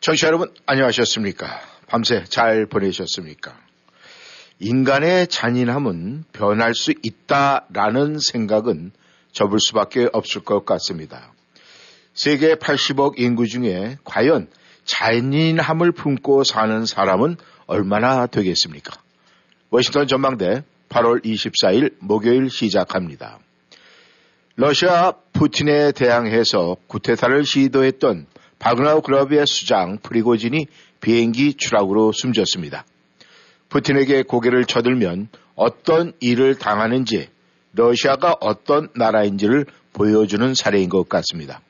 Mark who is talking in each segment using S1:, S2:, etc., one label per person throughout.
S1: 청취자 여러분, 안녕하셨습니까? 밤새 잘 보내셨습니까? 인간의 잔인함은 변할 수 있다라는 생각은 접을 수밖에 없을 것 같습니다. 세계 80억 인구 중에 과연 잔인함을 품고 사는 사람은 얼마나 되겠습니까? 워싱턴 전망대 8월 24일 목요일 시작합니다. 러시아 푸틴에 대항해서 구테타를 시도했던 바그나우 클럽의 수장 프리고진이 비행기 추락으로 숨졌습니다. 푸틴에게 고개를 쳐들면 어떤 일을 당하는지 러시아가 어떤 나라인지를 보여주는 사례인 것 같습니다.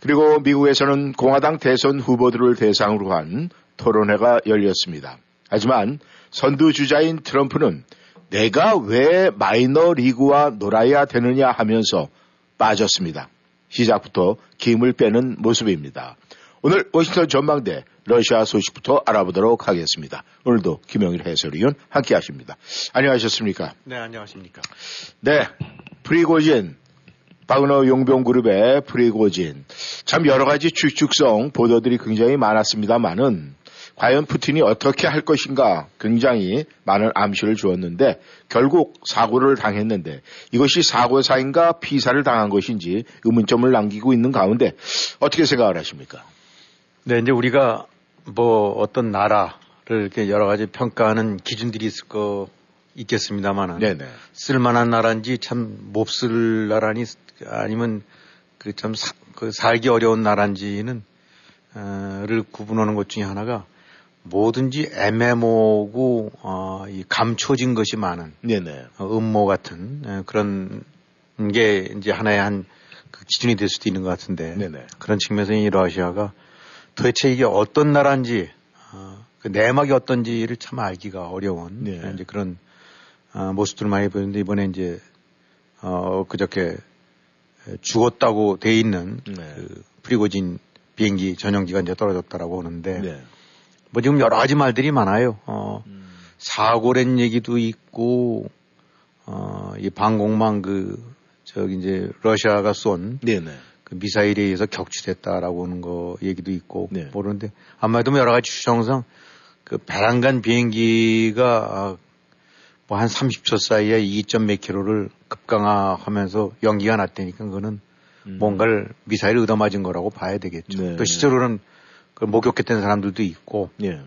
S1: 그리고 미국에서는 공화당 대선 후보들을 대상으로 한 토론회가 열렸습니다. 하지만 선두주자인 트럼프는 내가 왜 마이너 리그와 놀아야 되느냐 하면서 빠졌습니다. 시작부터 김을 빼는 모습입니다. 오늘 워싱턴 전망대 러시아 소식부터 알아보도록 하겠습니다. 오늘도 김영일 해설위원 함께 하십니다. 안녕하셨습니까?
S2: 네, 안녕하십니까?
S1: 네, 프리고진, 바그너 용병그룹의 프리고진. 참 여러 가지 추측성 보도들이 굉장히 많았습니다만은 과연 푸틴이 어떻게 할 것인가 굉장히 많은 암시를 주었는데 결국 사고를 당했는데 이것이 사고사인가 피사를 당한 것인지 의문점을 남기고 있는 가운데 어떻게 생각을 하십니까?
S2: 네, 이제 우리가 뭐 어떤 나라를 이렇게 여러 가지 평가하는 기준들이 있을 거 있겠습니다만은 네네. 쓸만한 나라인지 참 몹쓸 나라니 아니면 그 참그 살기 어려운 나라인지는 어를 구분하는 것 중에 하나가 뭐든지 애매모고 어, 이 감춰진 것이 많은 네네. 어, 음모 같은 에, 그런 게 이제 하나의 한 그 기준이 될 수도 있는 것 같은데 네네. 그런 측면에서 이 러시아가 도대체 이게 어떤 나라인지 어, 그 내막이 어떤지를 참 알기가 어려운 네. 이제 그런 어, 모습들을 많이 보는데 이번에 이제 어 그저께 죽었다고 돼 있는 네. 그 프리고진 비행기 전용기가 이제 떨어졌다라고 하는데 네. 뭐 지금 여러 가지 말들이 많아요. 어 음. 사고란 얘기도 있고 어 이 방공망 그 저기 이제 러시아가 쏜 네네. 그 미사일에 의해서 격추됐다라고 하는 거 얘기도 있고 네. 모르는데 아마도 여러 가지 추정상 그 배란간 비행기가 뭐 한 30초 사이에 2점 몇 킬로를 급강하하면서 연기가 났다니까 그거는 음. 뭔가를 미사일 얻어맞은 거라고 봐야 되겠죠. 네. 또 실제로는 그걸 목격했던 사람들도 있고. 네.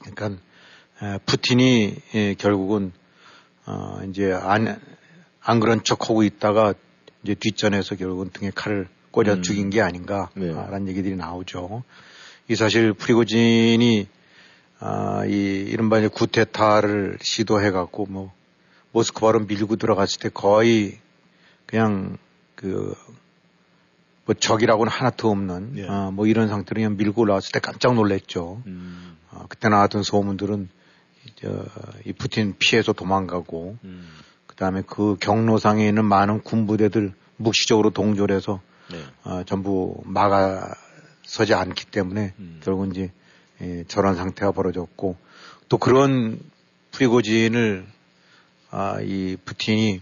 S2: 그러니까 에, 푸틴이 에, 결국은 어 이제 안, 안 그런 척 하고 있다가 이제 뒷전에서 결국은 등에 칼을 꽂아 음. 죽인 게 아닌가라는 네. 얘기들이 나오죠. 이 사실 프리고진이 아, 이 이른바 이제 구테타를 시도해 갖고 뭐 모스크바로 밀고 들어갔을 때 거의 그냥 그 뭐 적이라고는 하나도 없는 예. 어, 뭐 이런 상태로 그냥 밀고 올라왔을 때 깜짝 놀랐죠. 음. 어, 그때 나왔던 소문들은 저, 이 푸틴 피해서 도망가고 음. 그다음에 그 경로상에 있는 많은 군부대들 묵시적으로 동조해서 네. 어, 전부 막아서지 않기 때문에 음. 결국 이제 예, 저런 상태가 벌어졌고 또 그런 프리고진을 아, 이 푸틴이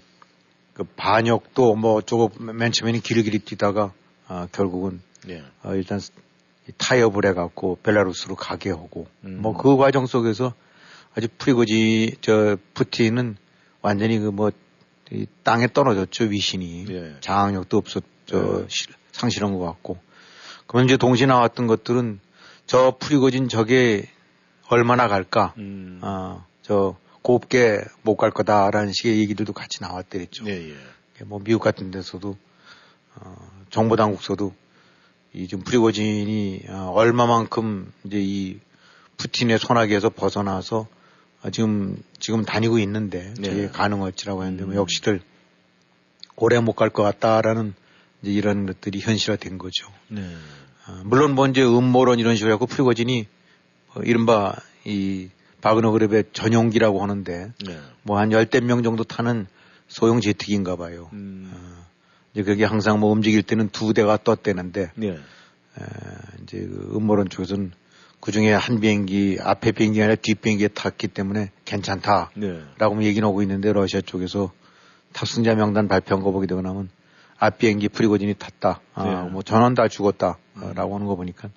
S2: 그 반역도 뭐 저거 맨 처음에는 길길이 뛰다가 아, 결국은 예. 어, 일단 타협을 해갖고 벨라루스로 가게 하고 음. 뭐그 과정 속에서 아주 프리고지 저 푸틴은 완전히 그 뭐 땅에 떨어졌죠 위신이 예. 장악력도 없었죠 예. 상실한 것 같고 그러면 이제 동시에 나왔던 것들은 저 프리고진 저게 얼마나 갈까 음. 어 저 곱게 못 갈 거다라는 식의 얘기들도 같이 나왔더랬죠. 예, 예. 뭐 미국 같은 데서도 어, 정보 당국서도 이 지금 프리고진이 어, 얼마만큼 이제 이 푸틴의 손아귀에서 벗어나서 어, 지금 지금 다니고 있는데 네. 저게 가능할지라고 했는데 뭐 음. 역시들 오래 못 갈 것 같다라는 이제 이런 것들이 현실화된 거죠. 네. 어, 물론 뭐 이제 음모론 이런 식으로 하고 프리고진이 어, 이른바 이 바그너 그룹의 전용기라고 하는데 네. 뭐한 열대 명 정도 타는 소형 제트기인가 봐요. 음. 어, 이제 그게 항상 뭐 움직일 때는 두 대가 떴대는데 네. 에, 이제 그 음모론 쪽에서는 그 중에 한 비행기 앞에 비행기 아니라 뒷 비행기에 탔기 때문에 괜찮다라고 네. 얘기는 하고 있는데 러시아 쪽에서 탑승자 명단 발표한 거 보게 되고 나면 앞 비행기 프리고진이 탔다. 아, 네. 뭐 전원 다 죽었다라고 음. 하는 거 보니까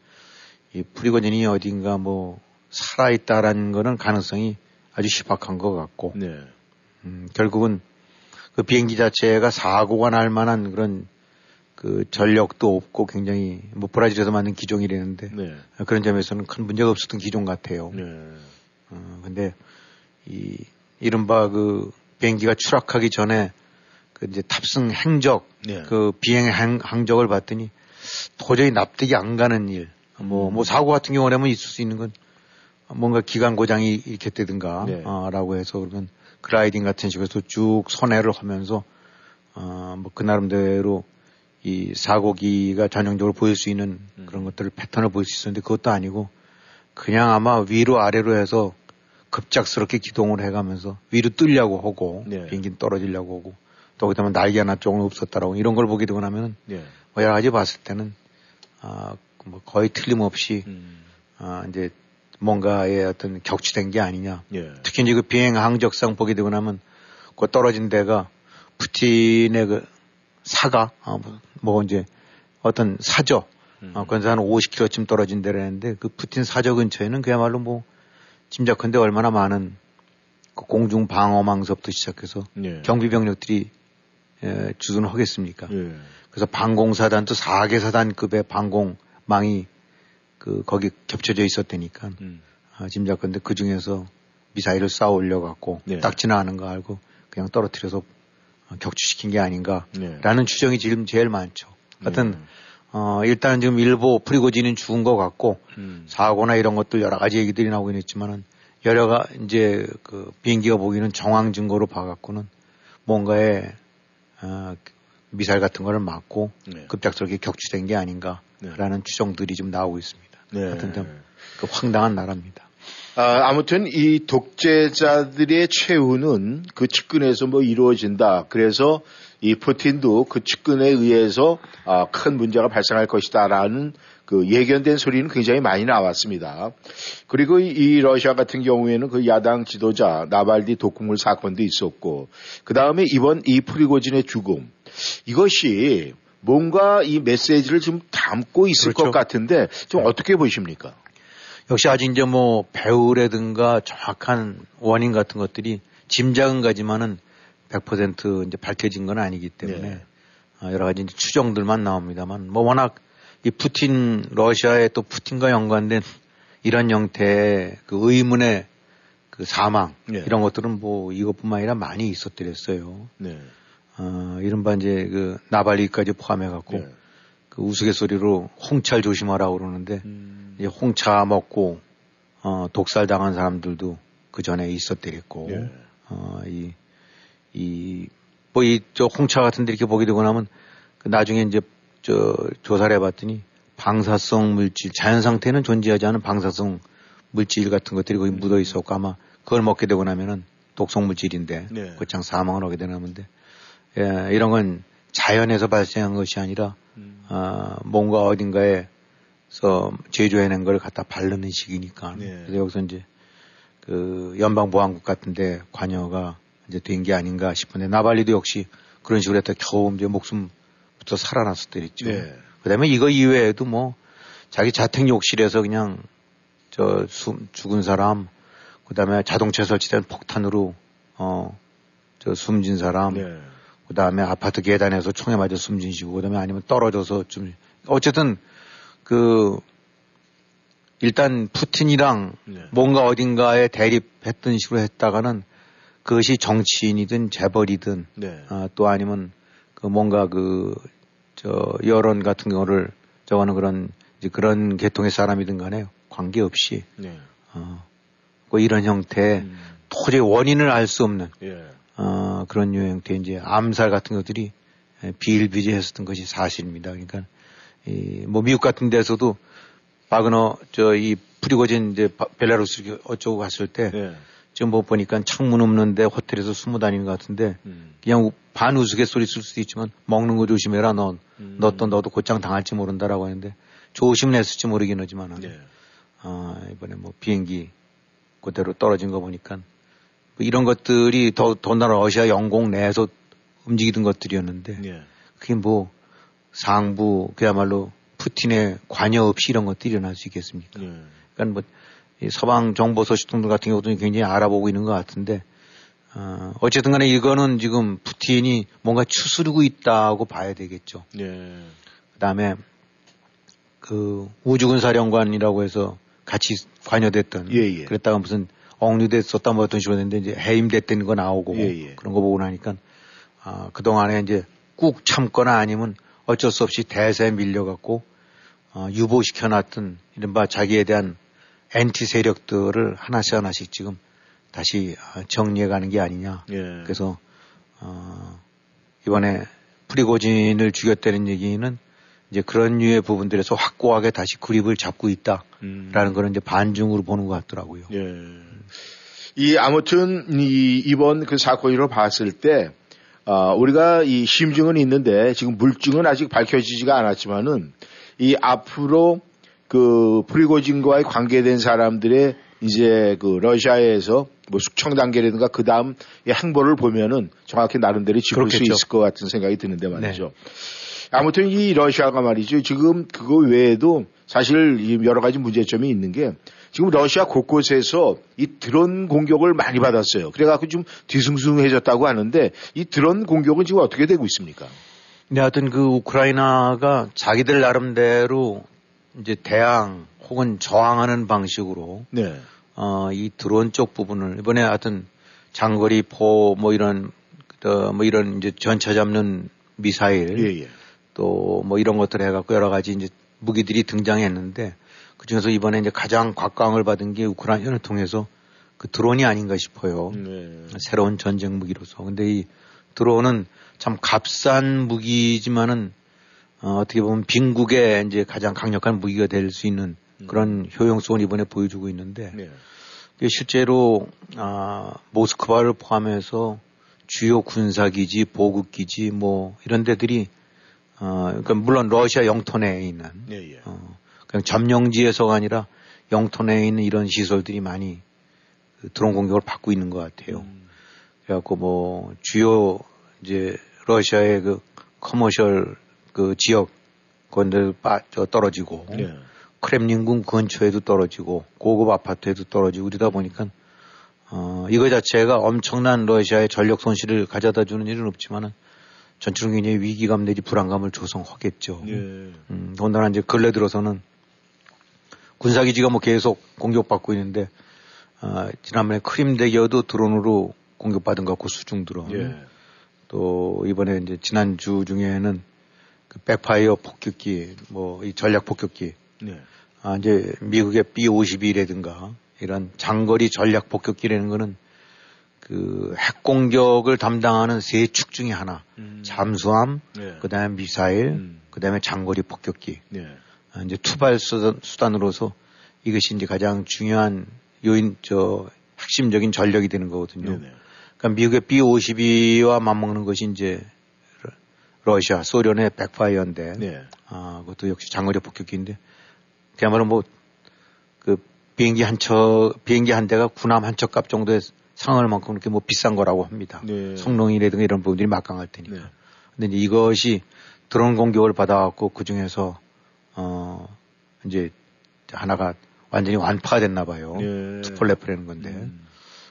S2: 이 프리고진이 어딘가 뭐 살아있다라는 거는 가능성이 아주 희박한 것 같고 네. 음, 결국은 그 비행기 자체가 사고가 날 만한 그런 그 전력도 없고 굉장히 뭐 브라질에서 만든 기종이라는데 네. 그런 점에서는 큰 문제가 없었던 기종 같아요. 네. 어, 근데 이 이른바 그 비행기가 추락하기 전에 그 이제 탑승 행적 네. 그 비행 행, 항적을 봤더니 도저히 납득이 안 가는 일. 뭐, 뭐 사고 같은 경우라면 있을 수 있는 건 뭔가 기관 고장이 이렇게 되든가, 네. 어, 라고 해서 그러면 글라이딩 같은 식으로 쭉 선회를 하면서 어, 뭐 그 나름대로 이 사고기가 전형적으로 보일 수 있는 음. 그런 것들을 패턴을 볼수 있었는데 그것도 아니고 그냥 아마 위로 아래로 해서 급작스럽게 기동을 해가면서 위로 뜨려고 하고 네. 비행기 떨어지려고 하고 또 그다음에 날개 하나 쪽은 없었다라고 이런 걸 보게 되고 나면 네. 뭐 여러 가지 봤을 때는 아, 뭐 거의 틀림없이 음. 아, 이제 뭔가의 어떤 격추된 게 아니냐. 예. 특히 이제 그 비행 항적상 보게 되고 나면 그 떨어진 데가 푸틴의 그 사가, 어, 뭐, 뭐 이제 어떤 사저, 음. 어, 그건 한 50km쯤 떨어진 데라는데 그 푸틴 사저 근처에는 그야말로 뭐 짐작컨대 얼마나 많은 그 공중 방어망서부터 시작해서 예. 경비 병력들이 예, 주둔을 하겠습니까? 예. 그래서 방공사단도 4개 사단급의 방공망이 그 거기 겹쳐져 있었다니까 음. 아, 짐작컨대 그 중에서 미사일을 쌓아 올려갖고 네. 딱 지나가는 거 알고 그냥 떨어뜨려서 격추시킨 게 아닌가라는 네. 추정이 지금 제일 많죠. 하여튼 네. 어, 일단 지금 일부 프리고진은 죽은 것 같고 음. 사고나 이런 것들 여러 가지 얘기들이 나오긴 했지만은 여러가 이제 그 비행기가 보기는 정황 증거로 봐갖고는 뭔가에 어, 미사일 같은 거를 맞고 네. 급작스럽게 격추된 게 아닌가라는 네. 추정들이 좀 나오고 있습니다. 네. 하여튼 그 황당한 나라입니다.
S1: 아, 아무튼 이 독재자들의 최후는 그 측근에서 뭐 이루어진다. 그래서 이 푸틴도 그 측근에 의해서 아, 큰 문제가 발생할 것이다라는 그 예견된 소리는 굉장히 많이 나왔습니다. 그리고 이 러시아 같은 경우에는 그 야당 지도자 나발디 독극물 사건도 있었고 그 다음에 이번 이 프리고진의 죽음 이것이 뭔가 이 메시지를 좀 담고 있을 그렇죠. 것 같은데 좀 네. 어떻게 보십니까?
S2: 역시 아직 이제 뭐 배우라든가 정확한 원인 같은 것들이 짐작은 가지만은 100% 이제 밝혀진 건 아니기 때문에 네. 어, 여러 가지 추정들만 나옵니다만 뭐 워낙 이 푸틴 러시아의 또 푸틴과 연관된 이런 형태의 그 의문의 그 사망 네. 이런 것들은 뭐 이것뿐만 아니라 많이 있었더랬어요. 네. 어, 이른바 이제 그 나발리까지 포함해 갖고 네. 그 우스갯소리로 홍차를 조심하라고 그러는데 음. 이제 홍차 먹고 어, 독살 당한 사람들도 그 전에 있었더랬고 네. 어, 이, 이, 뭐 이, 저 홍차 같은 데 이렇게 보게 되고 나면 그 나중에 이제 저 조사를 해봤더니 방사성 물질, 자연 상태는 존재하지 않은 방사성 물질 같은 것들이 거기 음. 묻어 있었고 아마 그걸 먹게 되고 나면은 독성 물질인데 네. 곧장 사망을 하게 되는데 예, 이런 건 자연에서 발생한 것이 아니라 음. 어, 뭔가 어딘가에서 제조해낸 걸 갖다 바르는 식이니까 네. 그래서 여기서 이제 그 연방보안국 같은데 관여가 이제 된 게 아닌가 싶은데 나발리도 역시 그런 식으로 했다 겨우 이제 목숨부터 살아났을 때 있죠. 네. 그다음에 이거 이외에도 뭐 자기 자택 욕실에서 그냥 저 숨, 죽은 사람 그다음에 자동차 설치된 폭탄으로 어 저 숨진 사람 네. 그 다음에 아파트 계단에서 총에 맞아 숨진 시고, 그 다음에 아니면 떨어져서 좀, 어쨌든, 그, 일단 푸틴이랑 네. 뭔가 어딘가에 대립했던 식으로 했다가는 그것이 정치인이든 재벌이든, 네. 아, 또 아니면 그 뭔가 그, 저, 여론 같은 경우를 저거는 그런, 이제 그런 계통의 사람이든 간에 관계없이, 네. 어, 뭐 이런 형태의 음. 도저히 원인을 알 수 없는, 예. 어, 그런 유형태 이제 암살 같은 것들이 비일비재했었던 것이 사실입니다. 그러니까 이, 뭐 미국 같은 데서도 바그너 저 이 프리고진 이제 벨라루스 어쩌고 갔을 때 네. 지금 뭐 보니까 창문 없는데 호텔에서 숨어 다니는 것 같은데 음. 그냥 반 우스갯소리 쓸 수도 있지만 먹는 거 조심해라 너 음. 너또 너도 곧장 당할지 모른다라고 하는데 조심했을지 모르긴 하지만 네. 아, 이번에 뭐 비행기 그대로 떨어진 거 보니까 뭐 이런 것들이 더 더나 러시아 영공 내에서 움직이던 것들이었는데 네. 그게 뭐 상부 그야말로 푸틴의 관여 없이 이런 것들이 일어날 수 있겠습니까? 네. 그러니까 뭐 서방 정보 소 식통들 같은 경우도 굉장히 알아보고 있는 것 같은데 어, 어쨌든 간에 이거는 지금 푸틴이 뭔가 추스르고 있다고 봐야 되겠죠. 네. 그 다음에 그 우주군사령관이라고 해서 같이 관여됐던 예, 예. 그랬다가 무슨 억류됐었다 뭐 어떤 식으로 됐는데 이제 해임됐던 거 나오고 예, 예. 그런 거 보고 나니까 아, 그동안에 이제 꾹 참거나 아니면 어쩔 수 없이 대세에 밀려갖고 어, 유보시켜 놨던 이른바 자기에 대한 엔티 세력들을 하나씩 하나씩 지금 다시 어, 정리해 가는 게 아니냐. 예. 그래서 어, 이번에 프리고진을 죽였다는 얘기는 이제 그런 류의 부분들에서 확고하게 다시 그립을 잡고 있다라는 음. 거는 이제 반중으로 보는 것 같더라고요. 예.
S1: 이 아무튼 이 이번 그 사건으로 봤을 때 어, 우리가 이 심증은 있는데 지금 물증은 아직 밝혀지지가 않았지만은 이 앞으로 그 프리고진과의 관계된 사람들의 이제 그 러시아에서 뭐 숙청 단계라든가 그 다음 행보를 보면은 정확히 나름대로 짚을 그렇겠죠. 수 있을 것 같은 생각이 드는데 말이죠. 네. 아무튼 이 러시아가 말이죠. 지금 그거 외에도 사실 여러 가지 문제점이 있는 게 지금 러시아 곳곳에서 이 드론 공격을 많이 받았어요. 그래갖고 좀 뒤숭숭해졌다고 하는데 이 드론 공격은 지금 어떻게 되고 있습니까?
S2: 네, 하여튼 그 우크라이나가 자기들 나름대로 이제 대항 혹은 저항하는 방식으로 네. 어, 이 드론 쪽 부분을 이번에 하여튼 장거리 포 뭐 이런 어, 뭐 이런 이제 전차 잡는 미사일 예, 예. 또 뭐 이런 것들 해갖고 여러 가지 이제 무기들이 등장했는데 그 중에서 이번에 이제 가장 곽광을 받은 게 우크라이나를 통해서 그 드론이 아닌가 싶어요. 네. 새로운 전쟁 무기로서. 근데 이 드론은 참 값싼 무기지만은 어, 어떻게 보면 빈국의 이제 가장 강력한 무기가 될 수 있는 음. 그런 효용성을 이번에 보여주고 있는데 네. 실제로 아, 모스크바를 포함해서 주요 군사기지, 보급기지 뭐 이런 데들이 어, 그러니까 물론 러시아 영토 내에 있는 예, 예. 어, 그냥 점령지에서가 아니라 영토 내에 있는 이런 시설들이 많이 그 드론 공격을 받고 있는 것 같아요. 음. 그래갖고 뭐 주요 이제 러시아의 그 커머셜 그 지역 건들 빠져 떨어지고 예. 크렘린궁 근처에도 떨어지고 고급 아파트에도 떨어지고 그러다 보니까 어 이거 자체가 엄청난 러시아의 전력 손실을 가져다 주는 일은 없지만은 전체적인 굉장히 위기감 내지 불안감을 조성하겠죠. 예. 음, 더군다나 이제 근래 들어서는 군사기지가 뭐 계속 공격받고 있는데, 어, 지난번에 크림 대교도 드론으로 공격받은 것 같고 수중 드론. 예. 또 이번에 이제 지난주 중에는 그 백파이어 폭격기, 뭐 이 전략 폭격기. 예. 아, 이제 미국의 B-52라든가 이런 장거리 전략 폭격기라는 거는 그 핵 공격을 담당하는 세 축 중에 하나. 음. 잠수함, 네. 그 다음에 미사일, 음. 그 다음에 장거리 폭격기. 네. 아, 이제 투발 수단, 으로서 이것이 이제 가장 중요한 요인 저 핵심적인 전력이 되는 거거든요. 네네. 그러니까 미국의 B-52와 맞먹는 것이 이제 러시아, 소련의 백파이어인데, 네. 아, 그것도 역시 장거리 폭격기인데, 그야말로 뭐, 그 비행기 한 척, 비행기 한 대가 군함 한 척 값 정도의 상할 만큼 그렇게 뭐 비싼 거라고 합니다. 네. 성능이라든가 이런 부분들이 막강할 테니까. 네. 근데 이것이 드론 공격을 받아갖고 그 중에서 어 이제 하나가 완전히 완파가 됐나 봐요. 네. 투폴레프라는 건데. 음.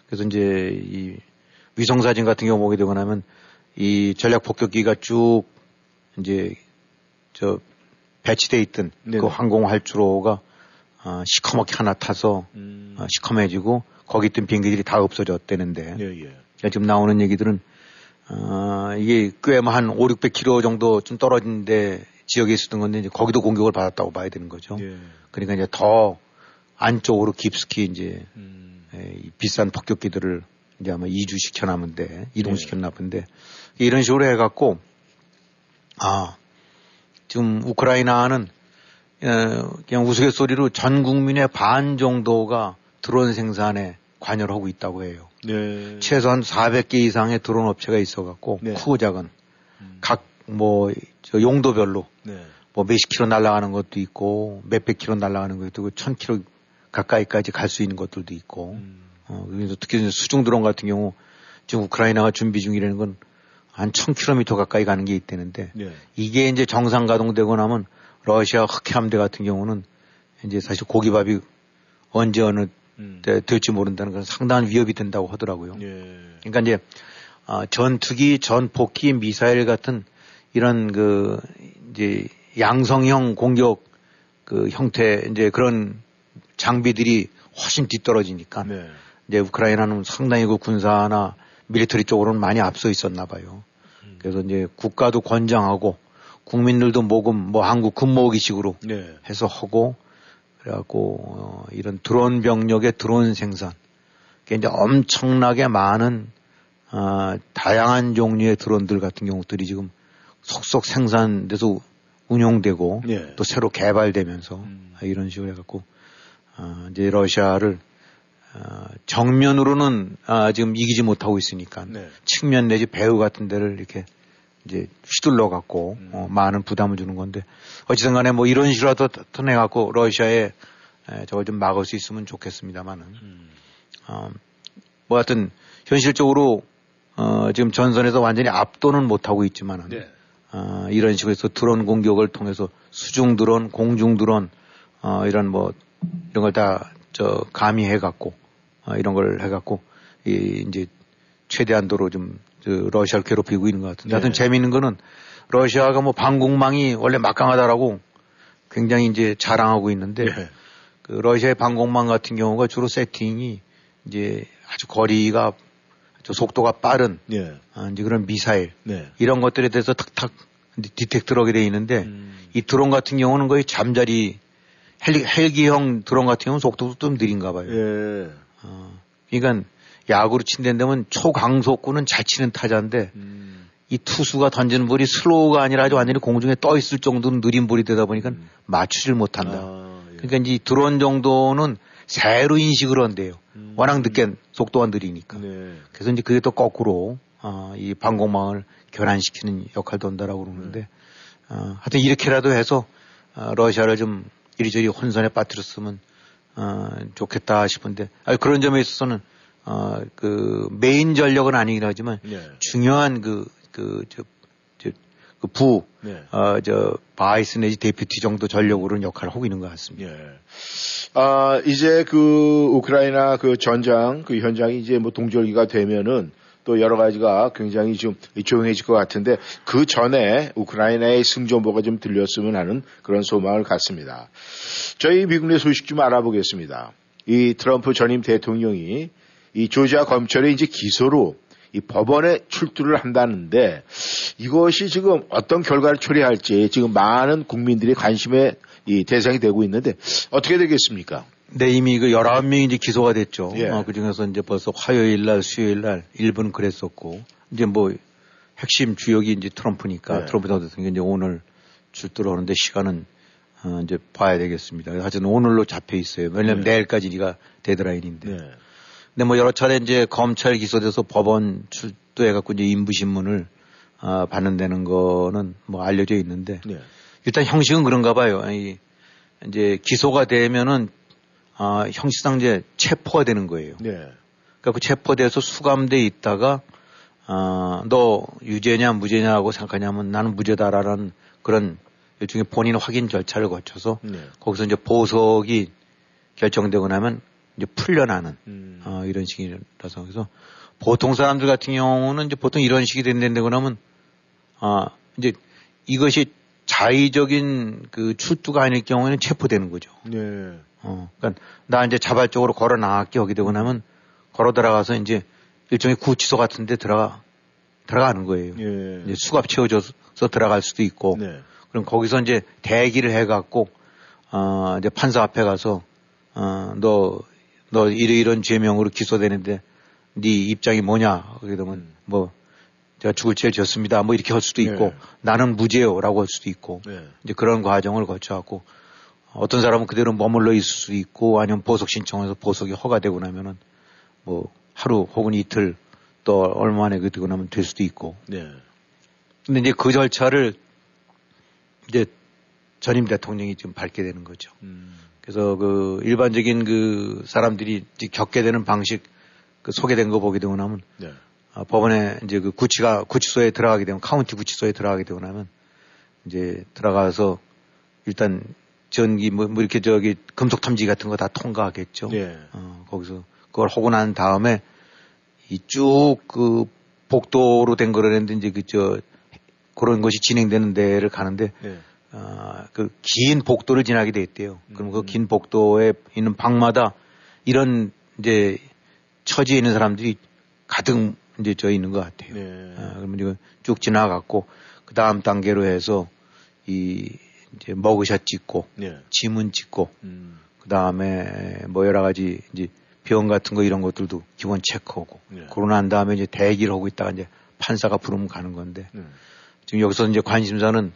S2: 그래서 이제 이 위성 사진 같은 경우 보게 되고 나면 이 전략 폭격기가 쭉 이제 저 배치돼 있던 네네. 그 항공 활주로가 어, 시커멓게 하나 타서 음. 어, 시커매지고 거기 있던 비행기들이 다 없어졌다는데 예, 예. 그러니까 지금 나오는 얘기들은 어, 이게 꽤한 5, 600km 정도 좀 떨어진 데 지역에 있었던 건데 이제 거기도 공격을 받았다고 봐야 되는 거죠. 예. 그러니까 이제 더 안쪽으로 깊숙이 이제 음. 에, 비싼 폭격기들을 이제 아마 이주시켜 놨는데 이동시켜 놨는데 예. 이런 식으로 해갖고 아 지금 우크라이나는 어, 그냥 우스갯소리로 전 국민의 반 정도가 드론 생산에 관여를 하고 있다고 해요. 네. 최소한 400개 이상의 드론 업체가 있어갖고 네. 크고 작은 음. 각뭐 용도별로 네. 뭐 몇십 킬로 날아가는 것도 있고 몇백 킬로 날아가는 것도 있고 천 킬로 가까이까지 갈 수 있는 것들도 있고 음. 어, 그래서 특히 수중 드론 같은 경우 지금 우크라이나가 준비 중이라는 건 한 천 킬로미터 가까이 가는 게 있다는데 네. 이게 이제 정상 가동되고 나면 러시아 흑해함대 같은 경우는 이제 사실 고기밥이 언제 어느 될지 모른다는 건 상당한 위협이 된다고 하더라고요. 예. 그러니까 이제 어, 전투기, 전폭기, 미사일 같은 이런 그 이제 양성형 공격 그 형태 이제 그런 장비들이 훨씬 뒤떨어지니까 네. 이제 우크라이나는 상당히 그 군사나 밀리터리 쪽으로는 많이 앞서 있었나 봐요. 음. 그래서 이제 국가도 권장하고 국민들도 모금 뭐 한국 금모기식으로 네. 해서 하고 그래갖고 어, 이런 드론 병력의 드론 생산 이제 엄청나게 많은 어, 다양한 종류의 드론들 같은 경우들이 지금 속속 생산돼서 운용되고 네. 또 새로 개발되면서 음. 이런 식으로 해갖고 어, 이제 러시아를 어, 정면으로는 아, 지금 이기지 못하고 있으니까 네. 측면 내지 배후 같은 데를 이렇게 이제 휘둘러 갖고 음. 어, 많은 부담을 주는 건데 어찌든 간에 뭐 이런 식으로라도 터내 갖고 러시아에 에, 저걸 좀 막을 수 있으면 좋겠습니다만은 음. 어, 뭐 하여튼 현실적으로 어, 지금 전선에서 완전히 압도는 못하고 있지만은 네. 어, 이런 식으로 해서 드론 공격을 통해서 수중 드론, 공중 드론 어, 이런 뭐 이런 걸 다 저 가미해 갖고 어, 이런 걸 해 갖고 이 이제 최대한도로 좀그 러시아를 괴롭히고 있는 것 같은데. 네. 하여튼 재미있는 거는 러시아가 뭐 방공망이 원래 막강하다라고 굉장히 이제 자랑하고 있는데 네. 그 러시아의 방공망 같은 경우가 주로 세팅이 이제 아주 거리가 저 속도가 빠른 네. 어, 이제 그런 미사일 네. 이런 것들에 대해서 탁탁 detect를 하게 돼 있는데 음. 이 드론 같은 경우는 거의 잠자리 헬기, 헬기형 드론 같은 경우는 속도도 좀 느린가 봐요. 예. 어, 그러니까 야구로 친다면 초강속구는 잘 치는 타자인데 음. 이 투수가 던지는 볼이 slow가 아니라 아주 완전히 공중에 떠 있을 정도로 느린 볼이 되다 보니까 음. 맞추질 못한다. 아, 예. 그러니까 이제 드론 정도는 새로 인식을 한대요. 음. 워낙 늦게 속도가 느리니까. 네. 그래서 이제 그게 또 거꾸로 어, 이 방공망을 교란시키는 역할도 한다라고 그러는데 네. 어, 하여튼 이렇게라도 해서 어, 러시아를 좀 이리저리 혼선에 빠뜨렸으면 어, 좋겠다 싶은데 아니, 그런 점에 있어서는 어, 그 메인 전력은 아니긴 하지만 네. 중요한 그, 그, 저, 저, 그 부, 네. 어, 저, vice 내지 deputy 정도 전력으로는 역할을 하고 있는 것 같습니다. 네.
S1: 아, 이제 그 우크라이나 그 전장, 그 현장이 이제 뭐 동절기가 되면은 또 여러 가지가 굉장히 좀 조용해질 것 같은데 그 전에 우크라이나의 승전보가 좀 들렸으면 하는 그런 소망을 갖습니다. 저희 미국 내 소식 좀 알아보겠습니다. 이 트럼프 전임 대통령이 이 조지아 검찰에 이제 기소로 이 법원에 출두를 한다는데 이것이 지금 어떤 결과를 초래할지 지금 많은 국민들이 관심의 이 대상이 되고 있는데 어떻게 되겠습니까?
S2: 네, 이미 그 19명이 이제 기소가 됐죠. 예. 어, 그 중에서 이제 벌써 화요일 날, 수요일 날 일본 그랬었고, 이제 뭐 핵심 주역이 이제 트럼프니까 예. 트럼프 대통령이 이제 오늘 출두를 하는데 시간은 어, 이제 봐야 되겠습니다. 하여튼 오늘로 잡혀 있어요. 왜냐면 예. 내일까지 네가 데드라인인데. 예. 근데 뭐 여러 차례 이제 검찰 기소돼서 법원 출두해갖고 이제 인부신문을 어, 받는다는 거는 뭐 알려져 있는데 예. 일단 형식은 그런가 봐요. 아니, 이제 기소가 되면은 아, 형식상 이제 체포가 되는 거예요. 네. 그러니까 그 체포돼서 수감돼 있다가 아, 너 유죄냐 무죄냐고 생각하냐면 나는 무죄다라는 그런 일종의 본인 확인 절차를 거쳐서 네. 거기서 이제 보석이 결정되고 나면 이제 풀려나는 음. 어, 이런 식이라서 그래서 보통 사람들 같은 경우는 이제 보통 이런 식이 된다고 나면 아 이제 이것이 자의적인 그 출두가 아닐 경우에는 체포되는 거죠. 네. 어, 그러니까 나 이제 자발적으로 걸어 나갈게 여기 되고 나면 걸어 들어가서 이제 일종의 구치소 같은 데 들어가, 들어가는 거예요. 예. 이제 수갑 채워줘서 들어갈 수도 있고. 네. 그럼 거기서 이제 대기를 해갖고, 어, 이제 판사 앞에 가서, 어, 너, 너 이런 죄명으로 기소되는데 네 입장이 뭐냐. 그게 되면 음. 뭐, 제가 죽을 죄를 졌습니다. 뭐 이렇게 할 수도 있고, 네. 나는 무죄요라고 할 수도 있고, 네. 이제 그런 과정을 거쳐갖고, 어떤 사람은 그대로 머물러 있을 수 있고 아니면 보석 신청해서 보석이 허가되고 나면은 뭐 하루 혹은 이틀 또 얼마 만에 그 되고 나면 될 수도 있고. 네. 근데 이제 그 절차를 이제 전임 대통령이 지금 밟게 되는 거죠. 음. 그래서 그 일반적인 그 사람들이 겪게 되는 방식 그 소개된 거 보게 되고 나면 네. 아, 법원에 이제 그 구치가 구치소에 들어가게 되면 카운티 구치소에 들어가게 되고 나면 이제 들어가서 일단 전기 뭐, 뭐 이렇게 저기 금속 탐지 같은 거 다 통과하겠죠. 네. 어, 거기서 그걸 하고 난 다음에 이 쭉 그 복도로 된 거를 했는데 이제 그 저 그런 것이 진행되는 데를 가는데 네. 어, 그긴 복도를 지나게 돼 있대요. 그럼 그 긴 복도에 있는 방마다 이런 이제 처지에 있는 사람들이 가득 이제 저 있는 것 같아요. 네. 어, 그러면 이거 쭉 지나갔고 그 다음 단계로 해서 이 이제 머그샷 찍고 네. 지문 찍고 음. 그 다음에 뭐 여러 가지 이제 병 같은 거 이런 것들도 기본 체크하고 네. 그러고 난 다음에 이제 대기를 하고 있다가 이제 판사가 부르면 가는 건데 네. 지금 여기서 이제 관심사는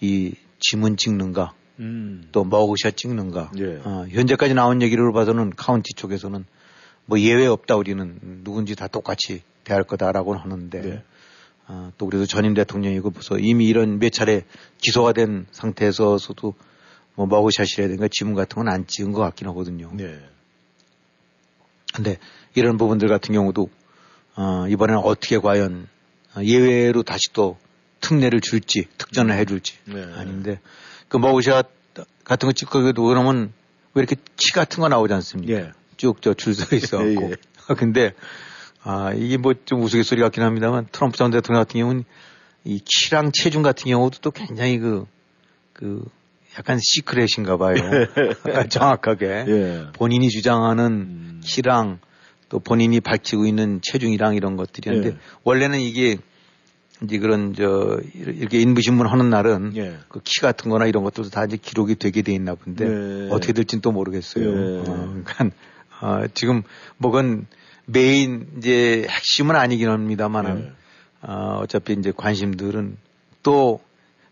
S2: 이 지문 찍는가, 음. 또 머그샷 찍는가. 예. 어, 현재까지 나온 얘기를 봐서는 카운티 쪽에서는 뭐 예외 없다 우리는 누군지 다 똑같이 대할 거다라고 하는데 네. 어, 또 그래도 전임 대통령이고 벌써 이미 이런 몇 차례 기소가 된 상태에서도 뭐 머그샷이라든가 지문 같은 건 안 찍은 것 같긴 하거든요. 네. 근데 이런 부분들 같은 경우도 어, 이번에는 어떻게 과연 예외로 다시 또 특례를 줄지 특전을 음. 해줄지 네. 아닌데 그 머그샷 같은 거 찍고 그러면 왜 이렇게 키 같은 거 나오지 않습니까? 예. 쭉저 줄서 있어갖고 예, 예. 근데 아 이게 뭐 좀 우스갯소리 같긴 합니다만 트럼프 전 대통령 같은 경우는 이 키랑 체중 같은 경우도 또 굉장히 그, 그 약간 시크릿인가 봐요. 정확하게. 예. 본인이 주장하는 음. 키랑 또 본인이 밝히고 있는 체중이랑 이런 것들이었는데 예. 원래는 이게 이제 그런 저 이렇게 인부신문 하는 날은 예. 그키 같은 거나 이런 것들도 다 이제 기록이 되게 돼 있나 본데 네. 어떻게 될지는 또 모르겠어요. 네. 어, 그러니까 어, 지금 뭐건 메인 이제 핵심은 아니긴 합니다만은 네. 어, 어차피 이제 관심들은 또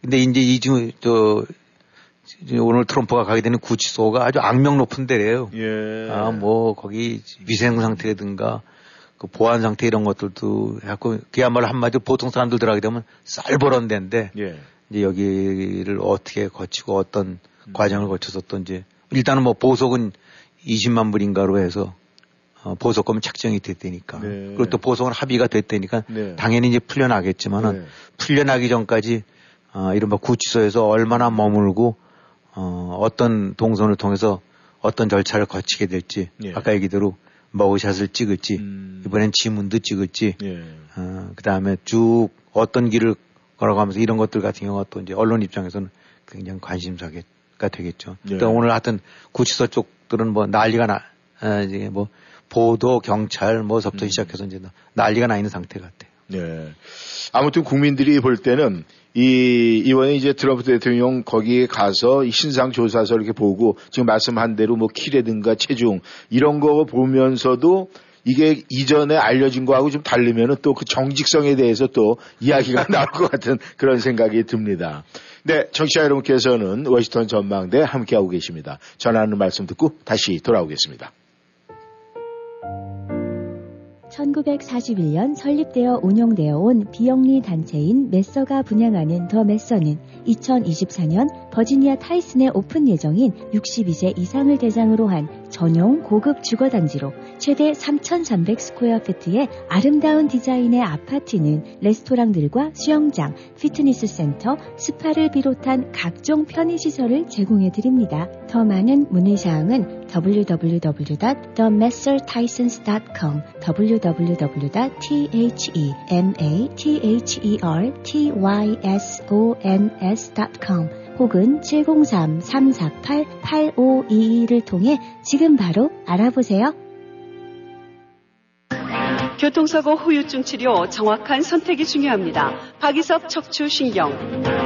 S2: 근데 이제 이중 저 오늘 트럼프가 가게 되는 구치소가 아주 악명 높은 데래요. 예. 아, 뭐 거기 위생 상태라든가 그 보안 상태 이런 것들도 해갖고 그야말로 한마디로 보통 사람들 들어가게 되면 쌀벌한 데인데 예. 이제 여기를 어떻게 거치고 어떤 음. 과정을 거쳐서 또 이제 일단은 뭐 보석은 20만 불인가로 해서 어, 보석금은 책정이 됐다니까. 네. 그리고 또 보석은 합의가 됐다니까 네. 당연히 이제 풀려나겠지만은 네. 풀려나기 전까지 어, 이른바 구치소에서 얼마나 머물고 어, 어떤 동선을 통해서 어떤 절차를 거치게 될지 예. 아까 얘기대로 머그샷을 찍을지 음. 이번엔 지문도 찍을지 예. 어, 그 다음에 쭉 어떤 길을 걸어가면서 이런 것들 같은 경우가 또 이제 언론 입장에서는 굉장히 관심사가 되겠죠. 예. 또 오늘 하여튼 구치소 쪽들은 뭐 난리가 나, 아, 이제 뭐 보도, 경찰 뭐서부터 음. 시작해서 이제 난리가 나 있는 상태 같아요.
S1: 네. 아무튼 국민들이 볼 때는 이 이번에 이제 트럼프 대통령 거기에 가서 이 신상 조사서 이렇게 보고 지금 말씀한 대로 뭐 키라든가 체중 이런 거 보면서도 이게 이전에 알려진 거하고 좀 다르면은 또 그 정직성에 대해서 또 이야기가 나올 것 같은 그런 생각이 듭니다. 네, 청취자 여러분께서는 워싱턴 전망대 함께하고 계십니다. 전하는 말씀 듣고 다시 돌아오겠습니다.
S3: 1941년 설립되어 운영되어 온 비영리 단체인 메서가 분양하는 더 메서는 2024년 버지니아 타이슨에 오픈 예정인 62세 이상을 대상으로 한 전용 고급 주거단지로 최대 3,300 square feet의 아름다운 디자인의 아파트는 레스토랑들과 수영장, 피트니스 센터, 스파를 비롯한 각종 편의시설을 제공해 드립니다. 더 많은 문의사항은 www.themathertysons.com www.themethertysons.com 혹은 703-348-8522를 통해 지금 바로 알아보세요.
S4: 교통사고 후유증 치료 정확한 선택이 중요합니다. 박이섭 척추신경.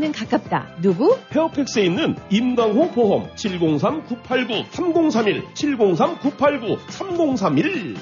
S5: 가깝다. 누구?
S6: 페어팩스에 있는 임강호 보험 703-989-3031 703-989-3031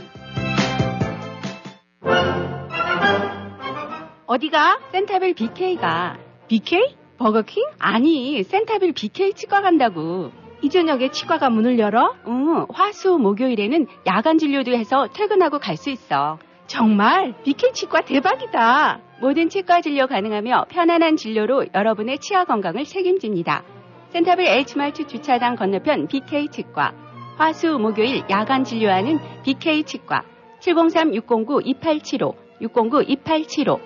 S7: 어디가? 센타빌 BK가. BK? 버거킹? 아니, 센타빌 BK 치과 간다고. 이 저녁에 치과가 문을 열어? 응, 화수 목요일에는 야간 진료도 해서 퇴근하고 갈 수 있어. 정말 BK 치과 대박이다. 모든 치과 진료 가능하며 편안한 진료로 여러분의 치아 건강을 책임집니다. 센터빌 H마트 주차장 건너편 BK 치과. 화수 목요일 야간 진료하는 BK 치과. 703-609-2875, 609-2875.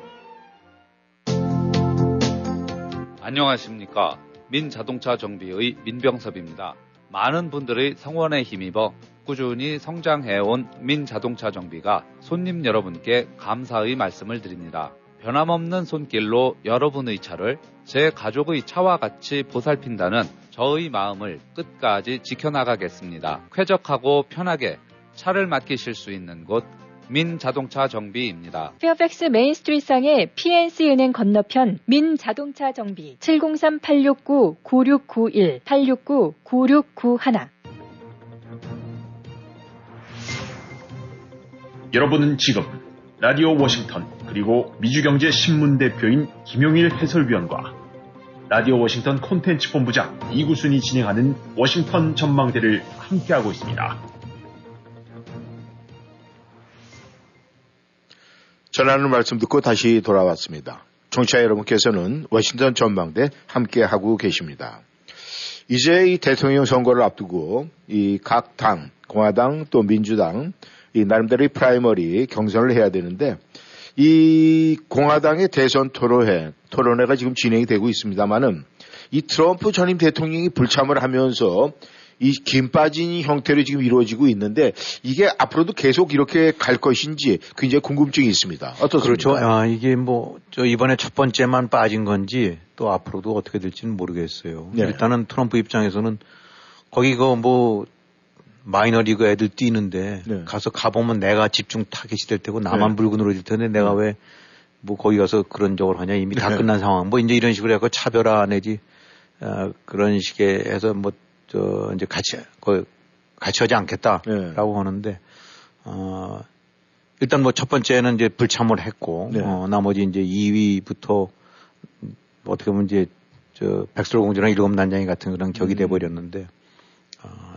S8: 안녕하십니까. 민자동차 정비의 민병섭입니다. 많은 분들의 성원에 힘입어 꾸준히 성장해온 민자동차 정비가 손님 여러분께 감사의 말씀을 드립니다. 변함없는 손길로 여러분의 차를 제 가족의 차와 같이 보살핀다는 저의 마음을 끝까지 지켜나가겠습니다. 쾌적하고 편하게 차를 맡기실 수 있는 곳 민자동차 정비입니다.
S9: 페어팩스 메인스트리트상의 PNC 은행 건너편 민자동차 정비 703-869-9691 869-9691
S10: 여러분은 지금 라디오 워싱턴 그리고 미주경제 신문 대표인 김용일 해설위원과 라디오 워싱턴 콘텐츠 본부장 이구순이 진행하는 워싱턴 전망대를 함께하고 있습니다.
S1: 전하는 말씀 듣고 다시 돌아왔습니다. 청취자 여러분께서는 워싱턴 전망대 함께하고 계십니다. 이제 이 대통령 선거를 앞두고 이 각 당, 공화당 또 민주당 이 나름대로의 primary 경선을 해야 되는데 이 공화당의 대선 토론회, 토론회가 지금 진행이 되고 있습니다만은 이 트럼프 전임 대통령이 불참을 하면서 이 김 빠진 형태로 지금 이루어지고 있는데 이게 앞으로도 계속 이렇게 갈 것인지 굉장히 궁금증이 있습니다. 어떻습니까?
S2: 그렇죠. 아, 이게 뭐, 저 이번에 첫 번째만 빠진 건지 또 앞으로도 어떻게 될지는 모르겠어요. 네. 일단은 트럼프 입장에서는 거기 그뭐 마이너리그 애들 뛰는데 네. 가서 가보면 내가 집중 타겟이 될 테고 나만 네. 붉은 으로 될 텐데 내가 네. 왜뭐 거기 가서 그런 적을 하냐 이미 다 네. 끝난 상황 뭐 이제 이런 식으로 해서 차별화 내지 어, 그런 식의 해서 뭐 저 이제 같이 그 같이 하지 않겠다라고 네. 하는데 어 일단 뭐 첫 번째는 이제 불참을 했고 네. 어 나머지 이제 2위부터 어떻게 보면 이제 저 백설공주랑 일곱 난장이 같은 그런 격이 음. 돼 버렸는데 어,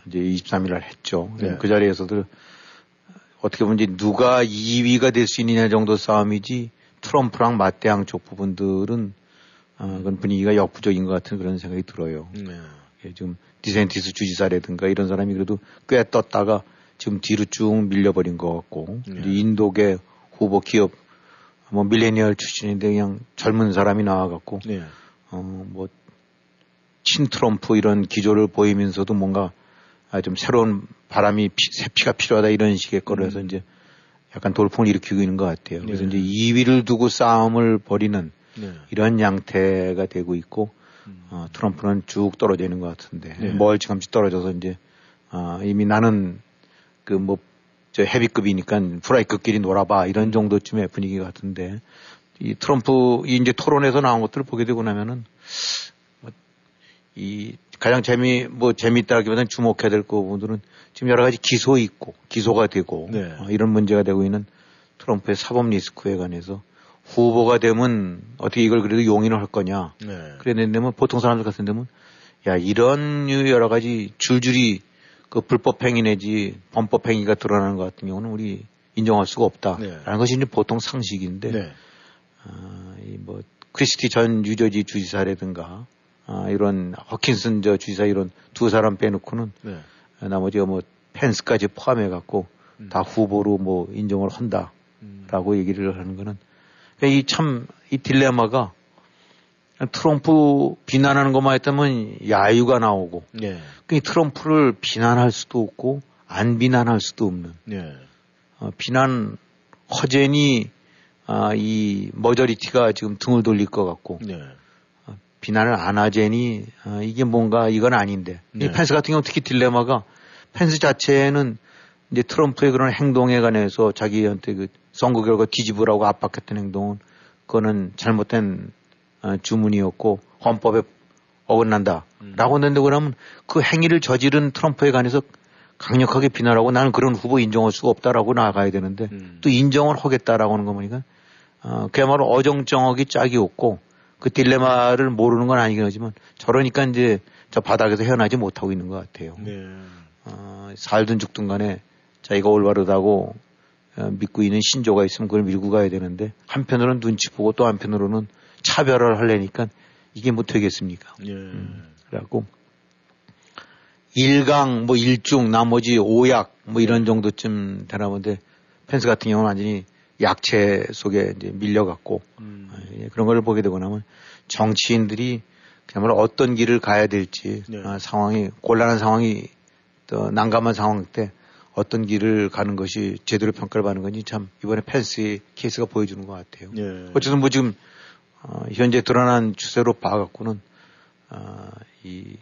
S2: 이제 23일 날 했죠. 네. 그 자리에서도 어떻게 보면 이제 누가 2위가 될 수 있느냐 정도 싸움이지 트럼프랑 맞대항 쪽 부분들은 어, 그런 분위기가 역부족인 것 같은 그런 생각이 들어요. 네. 예, 지금 디샌티스 주지사라든가 이런 사람이 그래도 꽤 떴다가 지금 뒤로 쭉 밀려버린 것 같고 네. 인도계 후보 기업 뭐 밀레니얼 출신인데 그냥 젊은 사람이 나와갖고 네. 어 뭐 친트럼프 이런 기조를 보이면서도 뭔가 아, 좀 새로운 바람이 피, 새 피가 필요하다 이런 식의 거를 해서 음. 이제 약간 돌풍을 일으키고 있는 것 같아요. 그래서 네. 이제 2위를 두고 싸움을 벌이는 네. 이런 양태가 되고 있고 음. 어, 트럼프는 쭉 떨어져 있는 것 같은데 네. 멀찌감치 떨어져서 이제 어, 이미 나는 그 뭐 저 헤비급이니까 프라이급끼리 놀아봐 이런 정도쯤의 분위기 같은데 이 트럼프 이 이제 토론에서 나온 것들을 보게 되고 나면은 이 가장 재미 뭐 재미있다기보다는 주목해야 될 부분들은 지금 여러 가지 기소 있고 기소가 되고 네. 어, 이런 문제가 되고 있는 트럼프의 사법 리스크에 관해서 후보가 되면 어떻게 이걸 그래도 용인을 할 거냐. 네. 그랬는데 뭐 보통 사람들 같은 데면 야 이런 여러 가지 줄줄이 그 불법 행위 내지 범법 행위가 드러나는 것 같은 경우는 우리 인정할 수가 없다라는 네. 것이 이제 보통 상식인데 네. 어, 이뭐 크리스티 전 뉴저지 주지사라든가 아, 이런 허킨슨 저 주지사 이런 두 사람 빼놓고는 네. 나머지 뭐 펜스까지 포함해 갖고 음. 다 후보로 뭐 인정을 한다라고 음. 얘기를 하는 거는 그러니까 이참이 이 딜레마가 트럼프 비난하는 것만 했다면 야유가 나오고 네. 그 트럼프를 비난할 수도 없고 안 비난할 수도 없는 네. 어, 비난하자니 아, 이 majority가 지금 등을 돌릴 것 같고 네. 어, 비난을 안 하자니 어, 이게 뭔가 이건 아닌데 이 펜스 같은 경우 특히 딜레마가 펜스 자체는 이제 트럼프의 그런 행동에 관해서 자기한테 그 선거 결과 뒤집으라고 압박했던 행동은 그거는 잘못된 어, 주문이었고 헌법에 어긋난다라고 음. 했는데 그러면 그 행위를 저지른 트럼프에 관해서 강력하게 비난하고 나는 그런 후보 인정할 수가 없다라고 나가야 되는데 음. 또 인정을 하겠다라고 하는 거 보니까 어, 그야말로 어정쩡하기 짝이 없고 그 딜레마를 모르는 건 아니긴 하지만 저러니까 이제 저 바닥에서 헤어나지 못하고 있는 것 같아요. 네. 어, 살든 죽든 간에 자기가 올바르다고 어, 믿고 있는 신조가 있으면 그걸 밀고 가야 되는데 한편으로는 눈치 보고 또 한편으로는 차별을 하려니까 이게 뭐 되겠습니까? 예. 음, 그래갖고 일강 뭐 일중 나머지 오약 뭐 이런 네. 정도쯤 되나 본데 펜스 같은 경우는 완전히 약체 속에 이제 밀려갖고 음. 어, 그런 걸 보게 되고 나면 정치인들이 그야말로 어떤 길을 가야 될지 네. 어, 상황이 곤란한 상황이 또 난감한 상황 때 어떤 길을 가는 것이 제대로 평가를 받는 건지 참 이번에 펜스의 케이스가 보여주는 것 같아요. 네. 어쨌든 뭐 지금 어, 현재 드러난 추세로 봐갖고는 어, 이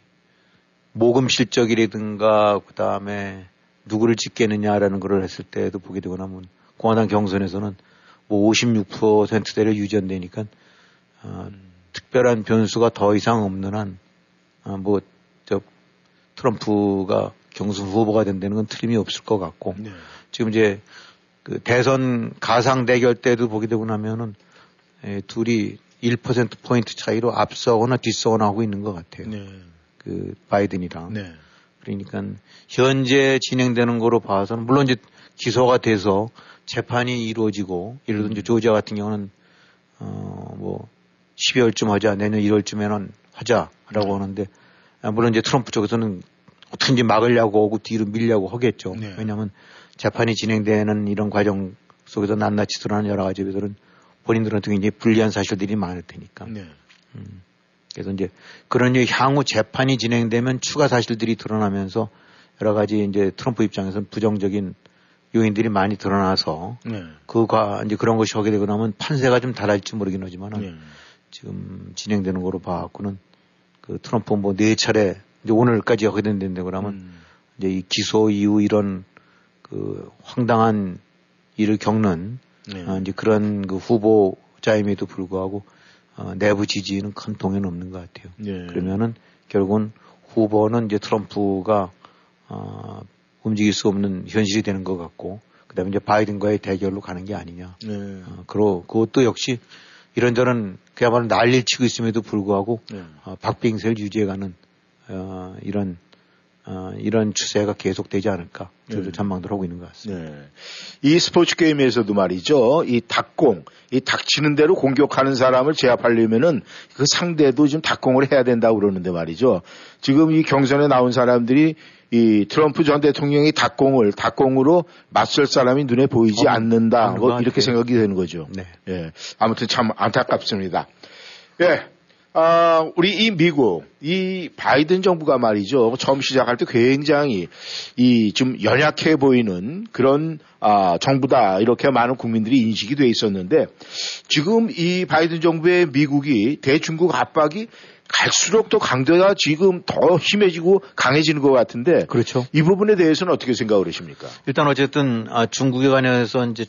S2: 모금 실적이라든가 그 다음에 누구를 찍겠느냐라는 걸 했을 때도 보게 되고 나면 공화당 경선에서는 뭐 56%대를 유지한다니까 어, 음. 특별한 변수가 더 이상 없는 한 어, 뭐 저 트럼프가 경선 후보가 된다는 건 틀림이 없을 것 같고 네. 지금 이제 그 대선 가상 대결 때도 보게 되고 나면은 에, 둘이 1% 포인트 차이로 앞서거나 뒤서거나 하고 있는 것 같아요. 네. 그 바이든이랑. 네. 그러니까 현재 진행되는 거로 봐서는 물론 이제 기소가 돼서 재판이 이루어지고 예를 들어 이제 조지아 같은 경우는 어뭐 12월쯤 하자 내년 1월쯤에는 하자라고 네. 하는데 아, 물론 이제 트럼프 쪽에서는 어떻게든지 막으려고 하고 뒤로 밀려고 하겠죠. 네. 왜냐하면 재판이 진행되는 이런 과정 속에서 낱낱이 드러나는 여러 가지 것들은 본인들한테 굉장히 불리한 사실들이 많을 테니까. 네. 음. 그래서 이제 그런 향후 재판이 진행되면 추가 사실들이 드러나면서 여러 가지 이제 트럼프 입장에서는 부정적인 요인들이 많이 드러나서 네. 그가 이제 그런 것이 하게 되고 나면 판세가 좀 달라질지 모르긴 하지만은 네. 지금 진행되는 거로 봐갖고는 그 트럼프 뭐 네 차례 이제 오늘까지 하게 된다는데 그러면 음. 이제 이 기소 이후 이런 그 황당한 일을 겪는 네. 어, 이제 그런 그 후보자임에도 불구하고 어, 내부 지지는 큰 동요는 없는 것 같아요. 네. 그러면은 결국은 후보는 이제 트럼프가 어, 움직일 수 없는 현실이 되는 것 같고 그다음에 이제 바이든과의 대결로 가는 게 아니냐. 네. 어, 그러 그것도 역시 이런저런 그야말로 난리를 치고 있음에도 불구하고 네. 어, 박빙세를 유지해가는 어, 이런 어, 이런 추세가 계속되지 않을까 저도 네. 전망들 하고 있는 것 같습니다. 네.
S1: 이 스포츠 게임에서도 말이죠. 이 닭공, 이 닥치는 대로 공격하는 사람을 제압하려면은 그 상대도 지금 닭공을 해야 된다고 그러는데 말이죠. 지금 이 경선에 나온 사람들이 이 트럼프 전 대통령이 닭공을 닭공으로 맞설 사람이 눈에 보이지 어, 않는다. 뭐 이렇게 생각이 되는 거죠. 네. 예. 아무튼 참 안타깝습니다. 예. 아, 우리 이 미국, 이 바이든 정부가 말이죠. 처음 시작할 때 굉장히 이 좀 연약해 보이는 그런 아, 정부다. 이렇게 많은 국민들이 인식이 돼 있었는데 지금 이 바이든 정부의 미국이 대중국 압박이 갈수록 더 강도가 지금 더 심해지고 강해지는 것 같은데.
S2: 그렇죠.
S1: 이 부분에 대해서는 어떻게 생각을 하십니까?
S2: 일단 어쨌든 아, 중국에 관해서 이제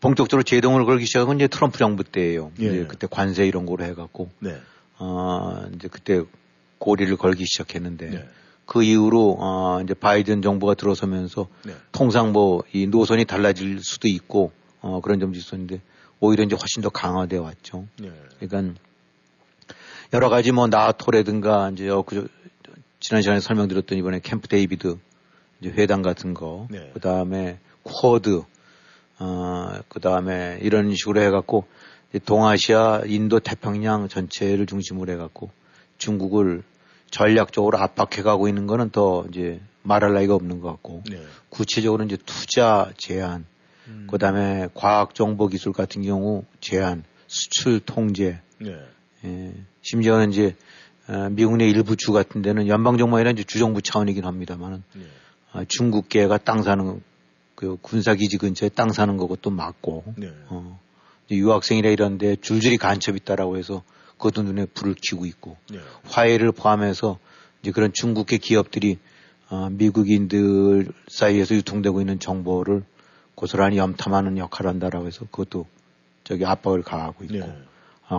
S2: 본격적으로 제동을 걸기 시작한 건 이제 트럼프 정부 때예요. 예. 이제 그때 관세 이런 거로 해갖고. 네. 어, 이제 그때 고리를 걸기 시작했는데 네. 그 이후로 어, 이제 바이든 정부가 들어서면서 네. 통상 뭐 이 노선이 달라질 수도 있고 어, 그런 점도 있었는데 오히려 이제 훨씬 더 강화되어 왔죠. 네. 그러니까 여러 가지 뭐 나토라든가 이제 어, 그 지난 시간에 설명드렸던 이번에 캠프 데이비드 이제 회담 같은 거, 네. 그 다음에 쿼드, 어, 그 다음에 이런 식으로 해갖고 동아시아, 인도, 태평양 전체를 중심으로 해갖고 중국을 전략적으로 압박해가고 있는 거는 더 이제 말할 나위가 없는 것 같고
S1: 네.
S2: 구체적으로 이제 투자 제한, 음. 그 다음에 과학 정보 기술 같은 경우 제한, 수출 통제, 네. 예, 심지어는 이제 어, 미국 내 일부 주 같은 데는 연방 정부 아니라 이제 주정부 차원이긴 합니다만은 네. 어, 중국계가 땅 사는 그 군사 기지 근처에 땅 사는 거고또 막고 네. 어, 유학생이라 이런데 줄줄이 간첩 있다라고 해서 그것도 눈에 불을 켜고 있고 네. 화해를 포함해서 이제 그런 중국계 기업들이 어, 미국인들 사이에서 유통되고 있는 정보를 고스란히 염탐하는 역할을 한다라고 해서 그것도 저기 압박을 가하고 있고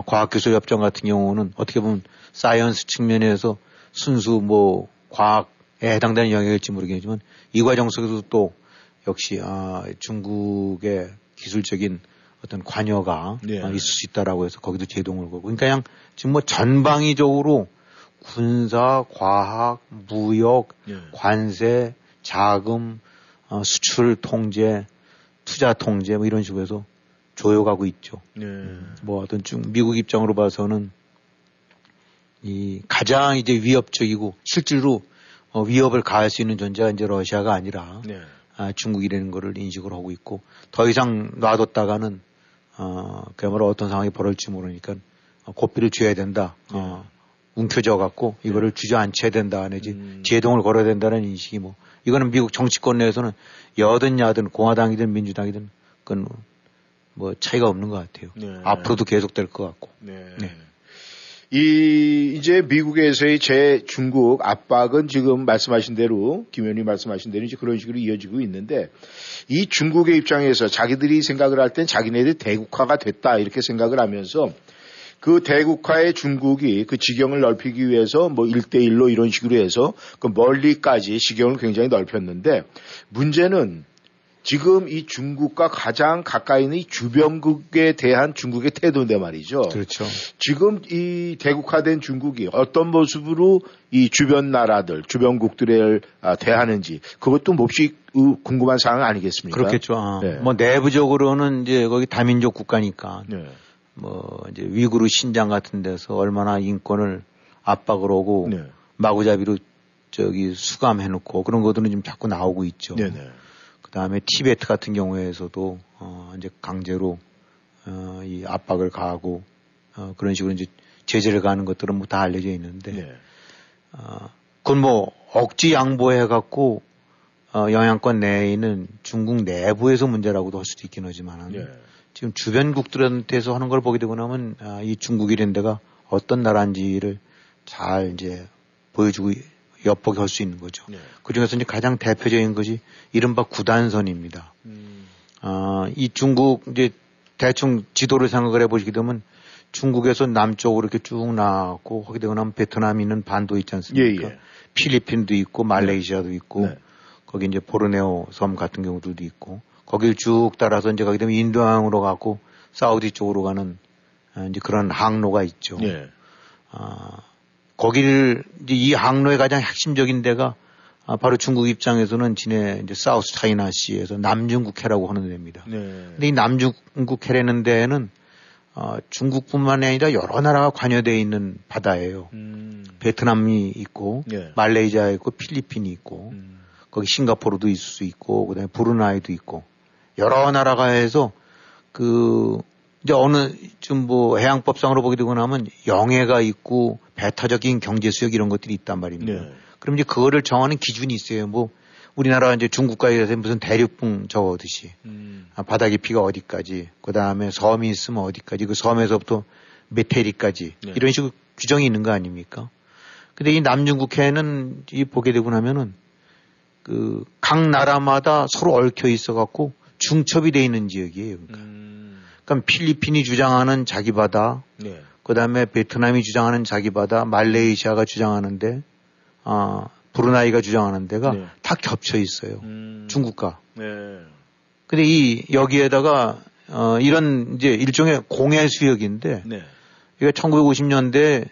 S2: 과학기술협정 같은 경우는 어떻게 보면 science 측면에서 순수 뭐 과학에 해당되는 영역일지 모르겠지만 이 과정 속에서 또 역시 아, 중국의 기술적인 어떤 관여가 네. 있을 수 있다라고 해서 거기도 제동을 걸고 그러니까 그냥 지금 뭐 전방위적으로 군사, 과학, 무역, 네. 관세, 자금, 어, 수출 통제, 투자 통제 뭐 이런 식으로 해서 조여가고 있죠. 네. 뭐 어떤 중 미국 입장으로 봐서는 이 가장 이제 위협적이고 실제로 어, 위협을 가할 수 있는 존재가 이제 러시아가 아니라 네. 아, 중국이라는 거를 인식을 하고 있고 더 이상 놔뒀다가는 어, 그야말로 어떤 상황이 벌어질지 모르니까 어, 고삐를 쥐어야 된다. 네. 어, 움켜져 갖고 이거를 네. 주저앉혀야 된다 내지 음. 제동을 걸어야 된다는 인식이 뭐 이거는 미국 정치권 내에서는 여든 야든 공화당이든 민주당이든 그건 뭐 차이가 없는 것 같아요. 네. 앞으로도 계속될 것 같고. 네. 네.
S1: 이 이제 미국에서의 제 중국 압박은 지금 말씀하신 대로 김 의원님 말씀하신 대로 이제 그런 식으로 이어지고 있는데 이 중국의 입장에서 자기들이 생각을 할 땐 자기네들이 대국화가 됐다 이렇게 생각을 하면서 그 대국화의 중국이 그 지경을 넓히기 위해서 뭐 1대1로 이런 식으로 해서 그 멀리까지 지경을 굉장히 넓혔는데 문제는 지금 이 중국과 가장 가까이 있는 이 주변국에 대한 중국의 태도인데 말이죠.
S2: 그렇죠.
S1: 지금 이 대국화된 중국이 어떤 모습으로 이 주변 나라들, 주변국들을 아, 대하는지 그것도 몹시 궁금한 사항 아니겠습니까?
S2: 그렇겠죠. 아, 네. 뭐 내부적으로는 이제 거기 다민족 국가니까 네. 뭐 이제 위구르 신장 같은 데서 얼마나 인권을 압박을 오고 네. 마구잡이로 저기 수감해놓고 그런 것들은 지금 자꾸 나오고 있죠. 네네. 그다음에 티베트 같은 경우에서도 어 이제 강제로 어 이 압박을 가하고 어 그런 식으로 이제 제재를 가는 것들은 뭐 다 알려져 있는데 네. 어 그건 뭐 억지 양보해 갖고 어 영향권 내에 있는 중국 내부에서 문제라고도 할 수도 있긴 하지만은 네. 지금 주변국들한테서 하는 걸 보게 되고 나면 아, 이 중국이라는 데가 어떤 나라인지를 잘 이제 보여주고 엿보게 할 수 있는 거죠. 네. 그 중에서 이제 가장 대표적인 것이 이른바 구단선입니다. 음. 어, 이 중국 이제 대충 지도를 생각을 해보시게 되면 중국에서 남쪽으로 이렇게 쭉 나왔고 거기 되고 나면 베트남이 있는 반도 있지 않습니까? 예, 예. 필리핀도 있고 말레이시아도 네. 있고 네. 거기 이제 보르네오 섬 같은 경우들도 있고 거길 쭉 따라서 이제 가게 되면 인도양으로 가고 사우디 쪽으로 가는 어, 이제 그런 항로가 있죠. 예. 아, 거기를 이 항로의 가장 핵심적인 데가 아, 바로 중국 입장에서는 지내 이제 사우스 차이나시에서 남중국해라고 하는 데입니다. 네. 근데 이 남중국해라는 데에는 어, 중국뿐만 아니라 여러 나라가 관여되어 있는 바다예요. 음. 베트남이 있고 네. 말레이시아 있고 필리핀이 있고 음. 거기 싱가포르도 있을 수 있고 그다음에 브루나이도 있고 여러 나라가 해서 그 이제 어느 좀뭐 해양법상으로 보게 되고 나면 영해가 있고 배타적인 경제 수역 이런 것들이 있단 말입니다. 네. 그럼 이제 그거를 정하는 기준이 있어요. 뭐 우리나라 이제 중국과에서 무슨 대륙붕 적어듯이 음. 아, 바다 깊이가 어디까지, 그 다음에 섬이 있으면 어디까지, 그 섬에서부터 메테리까지 네. 이런 식으로 규정이 있는 거 아닙니까? 근데 이 남중국해는 이 보게 되고 나면은 그 각 나라마다 서로 얽혀 있어 갖고 중첩이 돼 있는 지역이에요. 그러니까. 음. 그러니까 필리핀이 주장하는 자기 바다, 네. 그 다음에 베트남이 주장하는 자기 바다, 말레이시아가 주장하는데, 아, 브루나이가 주장하는 데가 네. 다 겹쳐 있어요. 음. 중국과. 네. 근데 이, 여기에다가, 어, 이런 이제 일종의 공해 수역인데, 네. 이게 1950년대에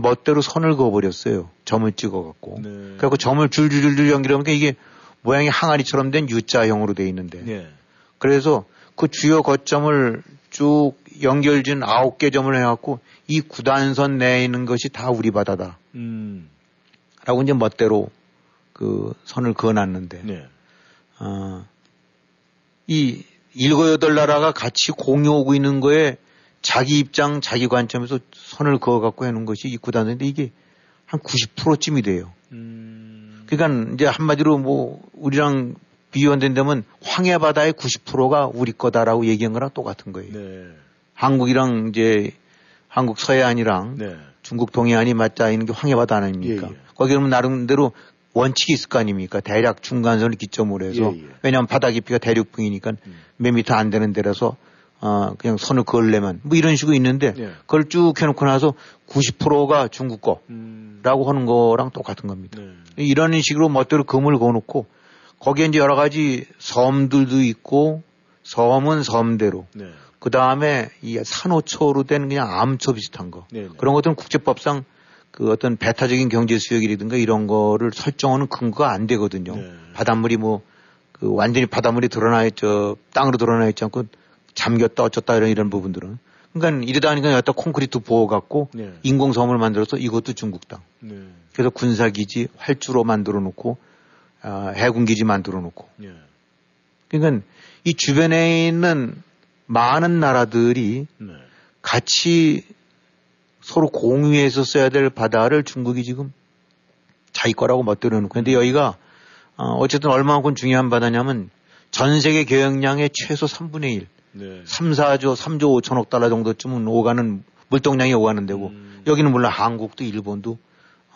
S2: 멋대로 선을 그어버렸어요. 점을 찍어갖고. 네. 그래갖고 점을 줄줄줄줄 연결하니까 이게 모양이 항아리처럼 된 U자형으로 돼 있는데. 네. 그래서 그 주요 거점을 쭉 연결진 아홉 개 점을 해갖고 이 구단선 내에 있는 것이 다 우리 바다다. 음. 라고 이제 멋대로 그 선을 그어놨는데, 네. 어, 이 일곱 여덟 나라가 같이 공유하고 있는 거에 자기 입장, 자기 관점에서 선을 그어갖고 해놓은 것이 이 구단인데 이게 한 90%쯤이 돼요. 음. 그러니까 이제 한마디로 뭐 우리랑 비교한다면 황해 바다의 90%가 우리 거다라고 얘기한 거랑 똑같은 거예요. 네. 한국이랑 이제 한국 서해안이랑 네. 중국 동해안이 맞닿아 있는 게 황해 바다 아닙니까? 예, 예. 거기는 나름대로 원칙이 있을 거 아닙니까? 대략 중간선을 기점으로 해서 예, 예. 왜냐하면 바다 깊이가 대륙붕이니까 음. 몇 미터 안 되는 데라서 어 그냥 선을 그을려면 뭐 이런 식으로 있는데 예. 그걸 쭉 해놓고 나서 90%가 중국 거라고 음. 하는 거랑 똑같은 겁니다. 네. 이런 식으로 멋대로 금을 그어놓고 거기에 이제 여러 가지 섬들도 있고 섬은 섬대로 네. 그 다음에 이 산호초로 된 그냥 암초 비슷한 거 네, 네. 그런 것들은 국제법상 그 어떤 배타적인 경제 수역이라든가 이런 거를 설정하는 근거가 안 되거든요. 네. 바닷물이 뭐 그 완전히 바닷물이 드러나 있죠. 땅으로 드러나 있지 않고 잠겼다 어쩌다 이런 이런 부분들은. 그러니까 이러다 보니까 여기다 콘크리트 부어 갖고 네. 인공섬을 만들어서 이것도 중국 땅. 네. 그래서 군사기지 활주로 만들어 놓고 아, 해군기지 만들어 놓고. 네. 그러니까 이 주변에 있는 많은 나라들이 네. 같이 서로 공유해서 써야 될 바다를 중국이 지금 자기 거라고 멋대로 놓고 근데 여기가 어, 어쨌든 얼마만큼 중요한 바다냐면 전 세계 교역량의 최소 3분의 1. 네. 3, 4조, 3조 5천억 달러 정도쯤은 오가는 물동량이 오가는 데고 음. 여기는 물론 한국도 일본도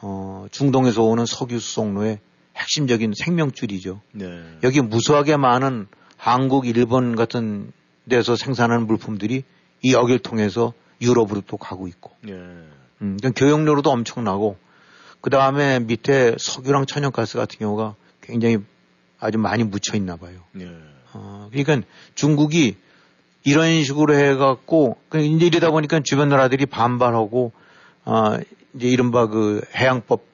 S2: 어, 중동에서 오는 석유 수송로의 핵심적인 생명줄이죠. 네. 여기 무수하게 많은 한국, 일본 같은 데서 생산하는 물품들이 이 여기를 통해서 유럽으로 또 가고 있고. 예. 음, 교역료로도 엄청나고 그 다음에 밑에 석유랑 천연가스 같은 경우가 굉장히 아주 많이 묻혀 있나 봐요. 예. 어, 그러니까 중국이 이런 식으로 해갖고 그 이제 이러다 보니까 주변 나라들이 반발하고 어, 이제 이른바 그 해양법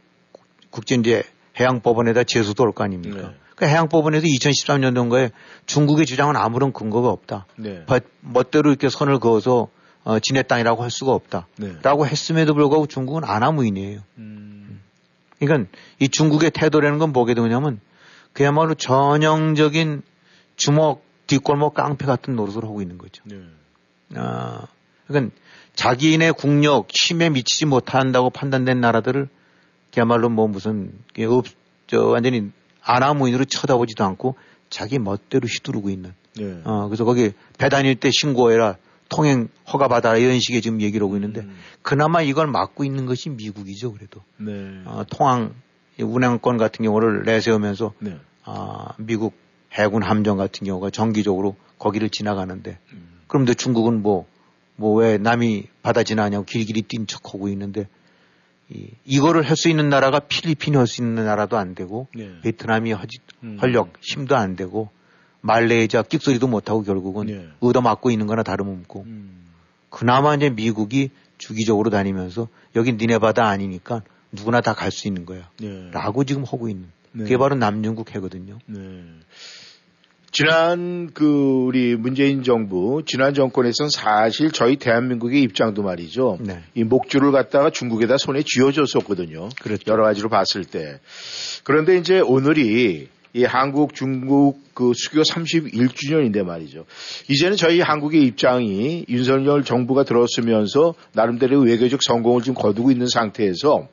S2: 국제 이제 해양법원에다 제소도 올 거 아닙니까? 네. 그 해양법원에서 2013년도인가에 중국의 주장은 아무런 근거가 없다. 네. 멋대로 이렇게 선을 그어서 어, 지네 땅이라고 할 수가 없다. 네. 라고 했음에도 불구하고 중국은 아나무인이에요. 음. 그러니까 이 중국의 태도라는 건 뭐게 되냐면 그야말로 전형적인 주먹 뒷골목 깡패 같은 노릇을 하고 있는 거죠. 네. 아, 그러니까 자기네 국력, 힘에 미치지 못한다고 판단된 나라들을 그야말로 뭐 무슨, 업, 저, 완전히 안하무인으로 쳐다보지도 않고 자기 멋대로 휘두르고 있는. 네. 어, 그래서 거기 배 다닐 때 신고해라. 통행 허가 받아라 이런 식의 지금 얘기를 하고 있는데 음. 그나마 이걸 막고 있는 것이 미국이죠 그래도 네. 어, 통항 운행권 같은 경우를 내세우면서 네. 어, 미국 해군 함정 같은 경우가 정기적으로 거기를 지나가는데 음. 그런데 중국은 뭐 뭐 왜 남이 바다 지나냐고 길길이 뛰는 척하고 있는데 이, 이거를 할 수 있는 나라가 필리핀이 할 수 있는 나라도 안 되고 네. 베트남이 허지, 음. 력 힘도 안 되고 말레이자 끽소리도 못하고 결국은 네. 얻어맞고 있는 거나 다름없고 음. 그나마 이제 미국이 주기적으로 다니면서 여긴 니네 바다 아니니까 누구나 다 갈 수 있는 거야. 네. 라고 지금 하고 있는. 네. 그게 바로 남중국 해거든요. 네.
S1: 지난 그 우리 문재인 정부 지난 정권에선 사실 저희 대한민국의 입장도 말이죠. 네. 이 목줄을 갖다가 중국에다 손에 쥐어줬었거든요. 그렇죠. 여러 가지로 봤을 때. 그런데 이제 오늘이 이 한국 중국 그 수교 31주년인데 말이죠. 이제는 저희 한국의 입장이 윤석열 정부가 들었으면서 나름대로 외교적 성공을 지금 거두고 있는 상태에서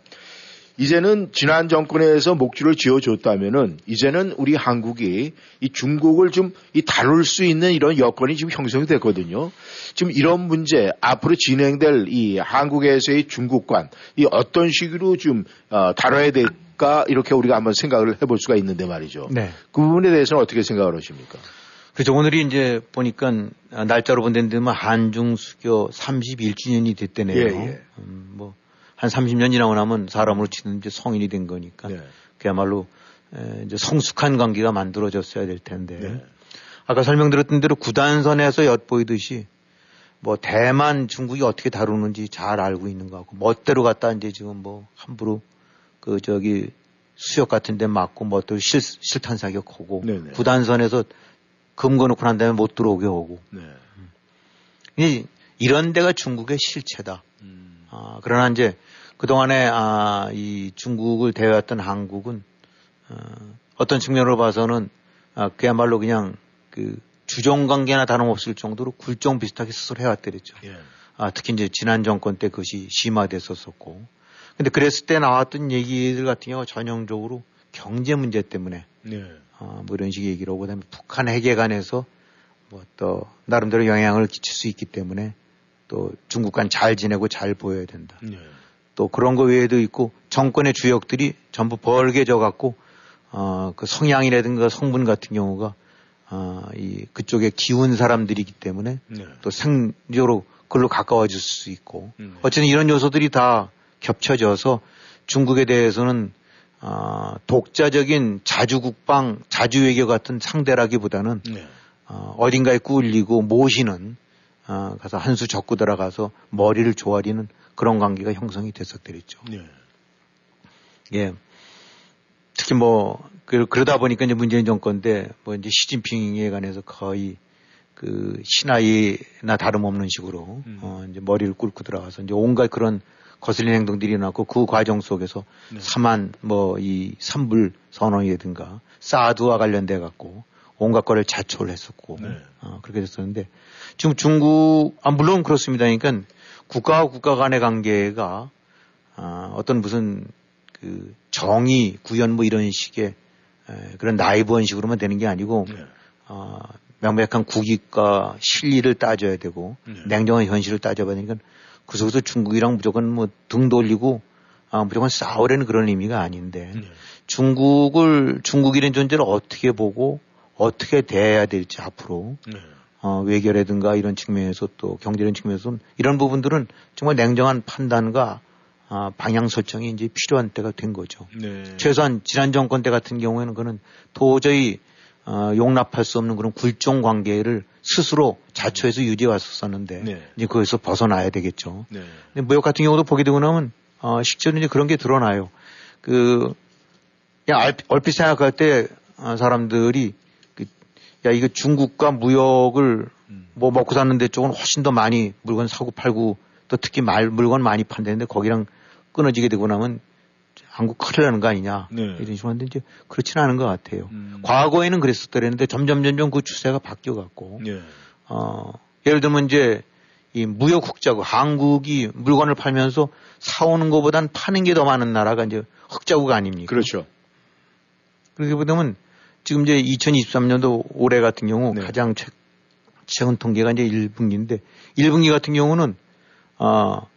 S1: 이제는 지난 정권에서 목줄을 지어줬다면은 이제는 우리 한국이 이 중국을 좀 이 다룰 수 있는 이런 여건이 지금 형성이 됐거든요. 지금 이런 문제 앞으로 진행될 이 한국에서의 중국관 이 어떤 식으로 좀 어, 다뤄야 될까 이렇게 우리가 한번 생각을 해볼 수가 있는데 말이죠. 네. 그 부분에 대해서는 어떻게 생각을 하십니까?
S2: 그렇죠. 오늘이 이제 보니까 날짜로 본 데는 한중 수교 31주년이 됐대네요. 예, 예. 음, 뭐 한 30년 지나고 나면 사람으로 치는 이제 성인이 된 거니까 네. 그야말로 에, 이제 성숙한 관계가 만들어졌어야 될 텐데 네. 아까 설명드렸던 대로 구단선에서 엿보이듯이 뭐 대만 중국이 어떻게 다루는지 잘 알고 있는 거 같고 멋대로 갔다 이제 지금 뭐 함부로 그 저기 수역 같은 데 맞고 멋대로 실, 실탄 사격하고 네네. 구단선에서 금거 놓고 난 다음에 못 들어오게 하고 네. 이 이런 데가 중국의 실체다. 음. 아, 그러나 이제 그동안에 아, 이 중국을 대해왔던 한국은 어, 어떤 측면으로 봐서는 아, 그야말로 그냥 그 주종 관계나 다름없을 정도로 굴종 비슷하게 스스로 해왔더랬죠. 예. 아, 특히 이제 지난 정권 때 그것이 심화됐었었고. 근데 그랬을 때 나왔던 얘기들 같은 경우 전형적으로 경제 문제 때문에 예. 어, 뭐 이런 식의 얘기로 그다음에 북한 핵에 관해서 뭐 또 나름대로 영향을 끼칠 수 있기 때문에 또 중국과는 잘 지내고 잘 보여야 된다. 예. 또 그런 거 외에도 있고 정권의 주역들이 전부 벌게 져 갖고 어, 그 성향이라든가 성분 같은 경우가 어, 이 그쪽에 기운 사람들이기 때문에 네. 또 생적으로 그걸로 가까워질 수 있고 음. 어쨌든 이런 요소들이 다 겹쳐져서 중국에 대해서는 어, 독자적인 자주국방, 자주외교 같은 상대라기보다는 네. 어, 어딘가에 꿀리고 모시는 어, 가서 한 수 적고 들어가서 머리를 조아리는 그런 관계가 형성이 됐었더랬죠. 네. 예. 특히 뭐 그, 그러다 보니까 이제 문재인 정권 때뭐 이제 시진핑에 관해서 거의 그 신하이나 다름없는 식으로 음. 어 이제 머리를 꿇고 들어가서 이제 온갖 그런 거슬린 행동들이 일어났고 그 과정 속에서 네. 사만 뭐 이 산불 선언이라든가 사드와 관련돼 갖고 온갖 거를 자초를 했었고 네. 어, 그렇게 됐었는데 지금 중국 아 물론 그렇습니다. 그러니까 국가와 국가 간의 관계가 아, 어떤 무슨 그 정의 구현 뭐 이런 식의 에, 그런 나이브한 식으로만 되는 게 아니고 네. 어, 명백한 국익과 실리를 따져야 되고 네. 냉정한 현실을 따져봐야 되니까 그 속에서 중국이랑 무조건 뭐 등 돌리고 아, 무조건 싸우려는 그런 의미가 아닌데 네. 중국을 중국이라는 존재를 어떻게 보고 어떻게 대해야 될지 앞으로 네. 어, 외교라든가 이런 측면에서 또 경제적인 측면에서는 이런 부분들은 정말 냉정한 판단과 아, 방향 설정이 이제 필요한 때가 된 거죠. 네. 최소한 지난 정권 때 같은 경우에는 그는 도저히 어, 용납할 수 없는 그런 굴종 관계를 스스로 자초해서 유지해 왔었었는데 네. 이제 거기서 벗어나야 되겠죠. 네. 근데 무역 같은 경우도 보게 되고 나면 어, 실제로 이제 그런 게 드러나요. 그 그냥 얼핏 생각할 때 어, 사람들이 그, 야 이거 중국과 무역을 음. 뭐 먹고 사는 데 쪽은 훨씬 더 많이 물건 사고 팔고 또 특히 말 물건 많이 판다는데 거기랑 끊어지게 되고 나면 한국 큰일 나는 거 아니냐. 네. 이런 식으로 하는데 이제 그렇지는 않은 것 같아요. 음. 과거에는 그랬었더랬는데 점점 점점 그 추세가 바뀌어 갖고, 네. 어, 예를 들면 이제 이 무역 흑자국, 한국이 물건을 팔면서 사오는 것보단 파는 게 더 많은 나라가 이제 흑자국 아닙니까?
S1: 그렇죠.
S2: 그렇게 보면 지금 이제 2023년도 올해 같은 경우 네. 가장 최, 최근 통계가 이제 1분기인데 1분기 같은 경우는 어,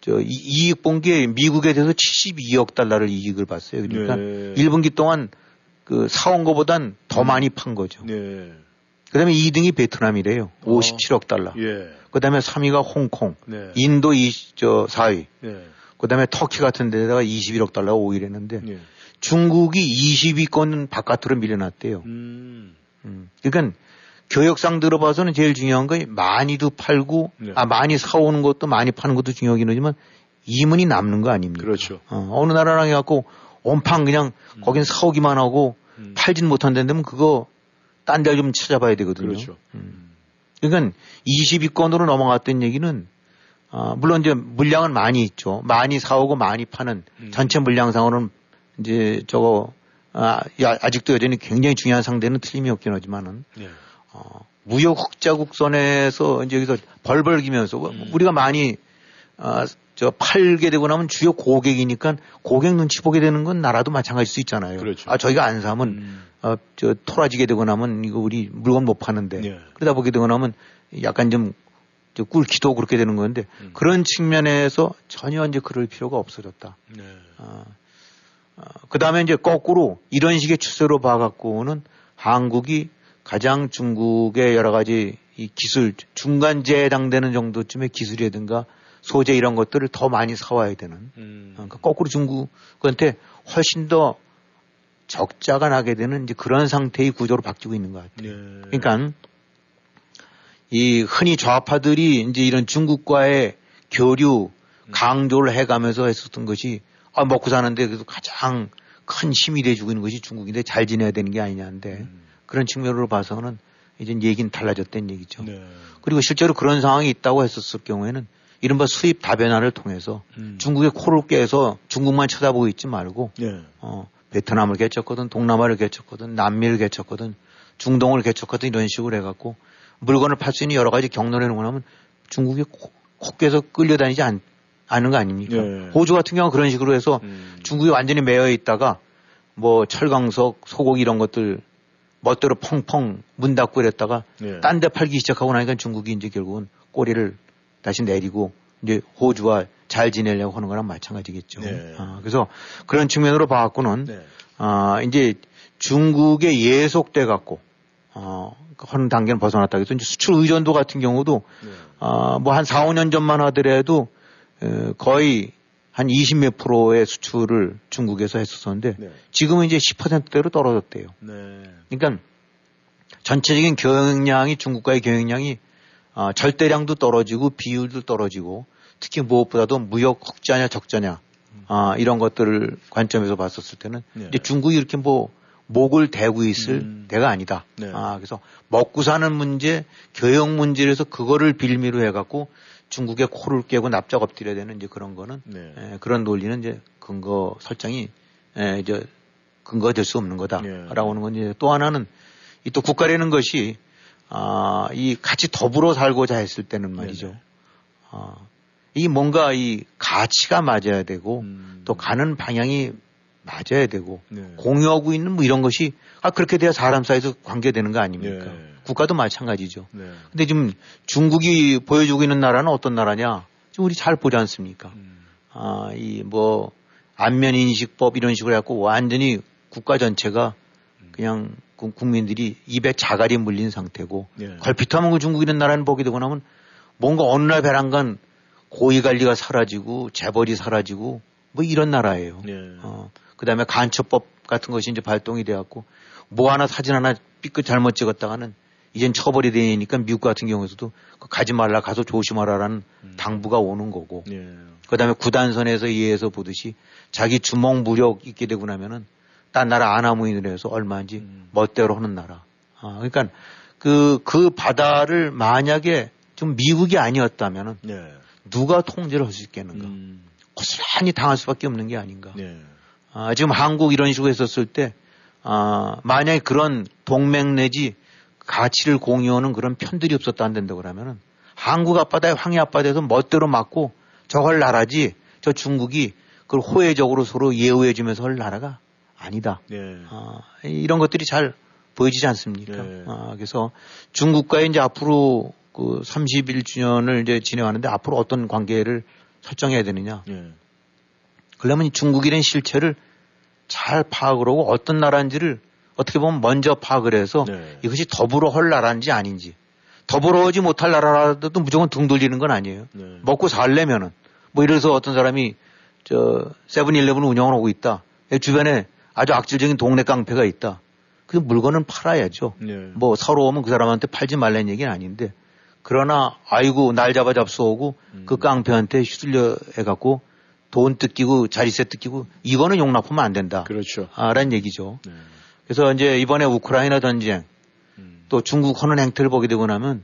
S2: 저 이익 본게 미국에 대해서 72억 달러를 이익을 봤어요. 그러니까 네. 1분기 동안 그 사온 거보단 더 음. 많이 판 거죠. 네. 그다음에 2등이 베트남이래요. 어. 57억 달러. 예. 그다음에 3위가 홍콩, 네. 인도 2, 저 4위. 네. 그다음에 터키 같은 데다가 21억 달러가 5위랬는데 네. 중국이 20위권 바깥으로 밀려났대요. 음. 음. 그러니까 교역상 들어봐서는 제일 중요한 건 많이도 팔고 네. 아 많이 사오는 것도 많이 파는 것도 중요하긴 하지만 이문이 남는 거 아닙니까?
S1: 그렇죠.
S2: 어, 느 나라랑 해갖고 온팡 그냥 음. 거긴 사오기만 하고 음. 팔진 못한다면 그거 딴데좀 찾아봐야 되거든요.
S1: 그렇죠. 음.
S2: 그러니까 22건으로 넘어갔던 얘기는 아, 물론 이제 물량은 많이 있죠. 많이 사오고 많이 파는 음. 전체 물량상으로는 이제 저거 아, 아직도 여전히 굉장히 중요한 상대는 틀림이 없긴 하지만은 네. 어, 무역 흑자 국선에서 이제 여기서 벌벌 기면서 음. 우리가 많이 어, 저 팔게 되고 나면 주요 고객이니까 고객 눈치 보게 되는 건 나라도 마찬가지일 수 있잖아요.
S1: 그렇죠.
S2: 아 저희가 안 사면 음. 어, 저 토라지게 되고 나면 이거 우리 물건 못 파는데 네. 그러다 보게 되고 나면 약간 좀 꿀기도 그렇게 되는 건데 음. 그런 측면에서 전혀 이제 그럴 필요가 없어졌다. 네. 어, 어, 그 다음에 이제 거꾸로 이런 식의 추세로 봐갖고는 한국이 가장 중국의 여러 가지 이 기술 중간재에 해당되는 정도쯤의 기술이라든가 소재 이런 것들을 더 많이 사와야 되는 음. 그러니까 거꾸로 중국한테 훨씬 더 적자가 나게 되는 이제 그런 상태의 구조로 바뀌고 있는 것 같아요. 네. 그러니까 이 흔히 좌파들이 이제 이런 중국과의 교류 음. 강조를 해가면서 했었던 것이 아 먹고 사는데 그래도 가장 큰 힘이 돼주고 있는 것이 중국인데 잘 지내야 되는 게 아니냐인데 음. 그런 측면으로 봐서는 이제 얘기는 달라졌다는 얘기죠. 네. 그리고 실제로 그런 상황이 있다고 했었을 경우에는 이른바 수입 다변화를 통해서 음. 중국의 코를 깨서 중국만 쳐다보고 있지 말고 네. 어, 베트남을 개쳤거든, 동남아를 개쳤거든, 남미를 개쳤거든, 중동을 개쳤거든 이런 식으로 해갖고 물건을 팔 수 있는 여러 가지 경로를 해놓으면 중국이 코, 코께서 끌려다니지 않, 않은 거 아닙니까? 네. 호주 같은 경우 그런 식으로 해서 음. 중국이 완전히 매여 있다가 뭐 철강석, 소고기 이런 것들 멋대로 펑펑 문 닫고 이랬다가 네. 딴데 팔기 시작하고 나니까 중국이 이제 결국은 꼬리를 다시 내리고 이제 호주와 잘 지내려고 하는 거랑 마찬가지겠죠. 네. 아, 그래서 그런 측면으로 봐갖고는 네. 아, 이제 중국에 예속돼 갖고 어, 하는 단계는 벗어났다. 그래서 이제 수출 의존도 같은 경우도 네. 아, 뭐 한 4, 5년 전만 하더라도 에, 거의 한 20몇 프로의 수출을 중국에서 했었었는데 네. 지금은 이제 10%대로 떨어졌대요. 네. 그러니까 전체적인 경영량이 중국과의 경영량이 어, 절대량도 떨어지고 비율도 떨어지고 특히 무엇보다도 무역 흑자냐 적자냐 어, 이런 것들을 관점에서 봤었을 때는 네. 이제 중국이 이렇게 뭐 목을 대고 있을 음. 때가 아니다. 네. 아, 그래서 먹고 사는 문제, 교역 문제에서 그거를 빌미로 해갖고 중국의 코를 깨고 납작 엎드려야 되는 이제 그런 거는 네. 에, 예, 그런 논리는 이제 근거 설정이 에, 예, 이제 근거가 될 수 없는 거다라고 네. 하는 건 이제 또 하나는 이 또 국가라는 것이 아, 이 같이 더불어 살고자 했을 때는 말이죠. 네 아, 이 뭔가 이 가치가 맞아야 되고 음. 또 가는 방향이 맞아야 되고 네. 공유하고 있는 뭐 이런 것이 아 그렇게 돼야 사람 사이에서 관계되는 거 아닙니까? 네. 국가도 마찬가지죠. 네. 근데 지금 중국이 보여주고 있는 나라는 어떤 나라냐? 지금 우리 잘 보지 않습니까? 음. 아, 이 뭐 안면 인식법 이런 식으로 해갖고 완전히 국가 전체가 음. 그냥 국민들이 입에 자갈이 물린 상태고 네. 걸핏하면 그 중국 이런 나라는 보게 되고 나면 뭔가 어느 날 배란간 고위 관리가 사라지고 재벌이 사라지고 뭐 이런 나라예요. 네. 어, 그 다음에 간첩법 같은 것이 이제 발동이 돼갖고 뭐 하나 사진 하나 삐끗 잘못 찍었다가는 이젠 처벌이 되니까 미국 같은 경우에서도 가지 말라 가서 조심하라라는 음. 당부가 오는 거고. 예. 그다음에 구단선에서 이해해서 보듯이 자기 주먹 무력 있게 되고 나면은 딴 나라 아나무인을 해서 얼마인지 음. 멋대로 하는 나라. 아, 그러니까 그, 그 바다를 만약에 좀 미국이 아니었다면은 예. 누가 통제를 할 수 있겠는가. 음. 고스란히 당할 수밖에 없는 게 아닌가. 예. 아, 지금 한국 이런 식으로 했었을 때, 아, 만약에 그런 동맹 내지 가치를 공유하는 그런 편들이 없었다 안 된다 그러면은 한국 앞바다에 황해 앞바다에서 멋대로 맞고 저걸 나라지 저 중국이 그걸 호혜적으로 서로 예우해 주면서 할 나라가 아니다. 네. 아, 이런 것들이 잘 보여지지 않습니까? 네. 아, 그래서 중국과 이제 앞으로 그 31주년을 이제 진행하는데 앞으로 어떤 관계를 설정해야 되느냐. 네. 그러면 중국이란 실체를 잘 파악을 하고 어떤 나라인지를 어떻게 보면 먼저 파악을 해서 네. 이것이 더불어 할 나라인지 아닌지 더불어 오지 못할 나라라도 무조건 등 돌리는 건 아니에요. 네. 먹고 살려면은 뭐 이래서 어떤 사람이 저 세븐일레븐 운영을 하고 있다. 주변에 아주 악질적인 동네 깡패가 있다. 그 물건은 팔아야죠. 네. 뭐 서로 오면 그 사람한테 팔지 말라는 얘기는 아닌데 그러나 아이고 날 잡아 잡수오고 음. 그 깡패한테 휘둘려 해갖고 돈 뜯기고 자리세 뜯기고 이거는 용납하면 안 된다.
S1: 그렇죠.
S2: 아, 라는 얘기죠. 네. 그래서 이제 이번에 우크라이나 전쟁 음. 또 중국 하는 행태를 보게 되고 나면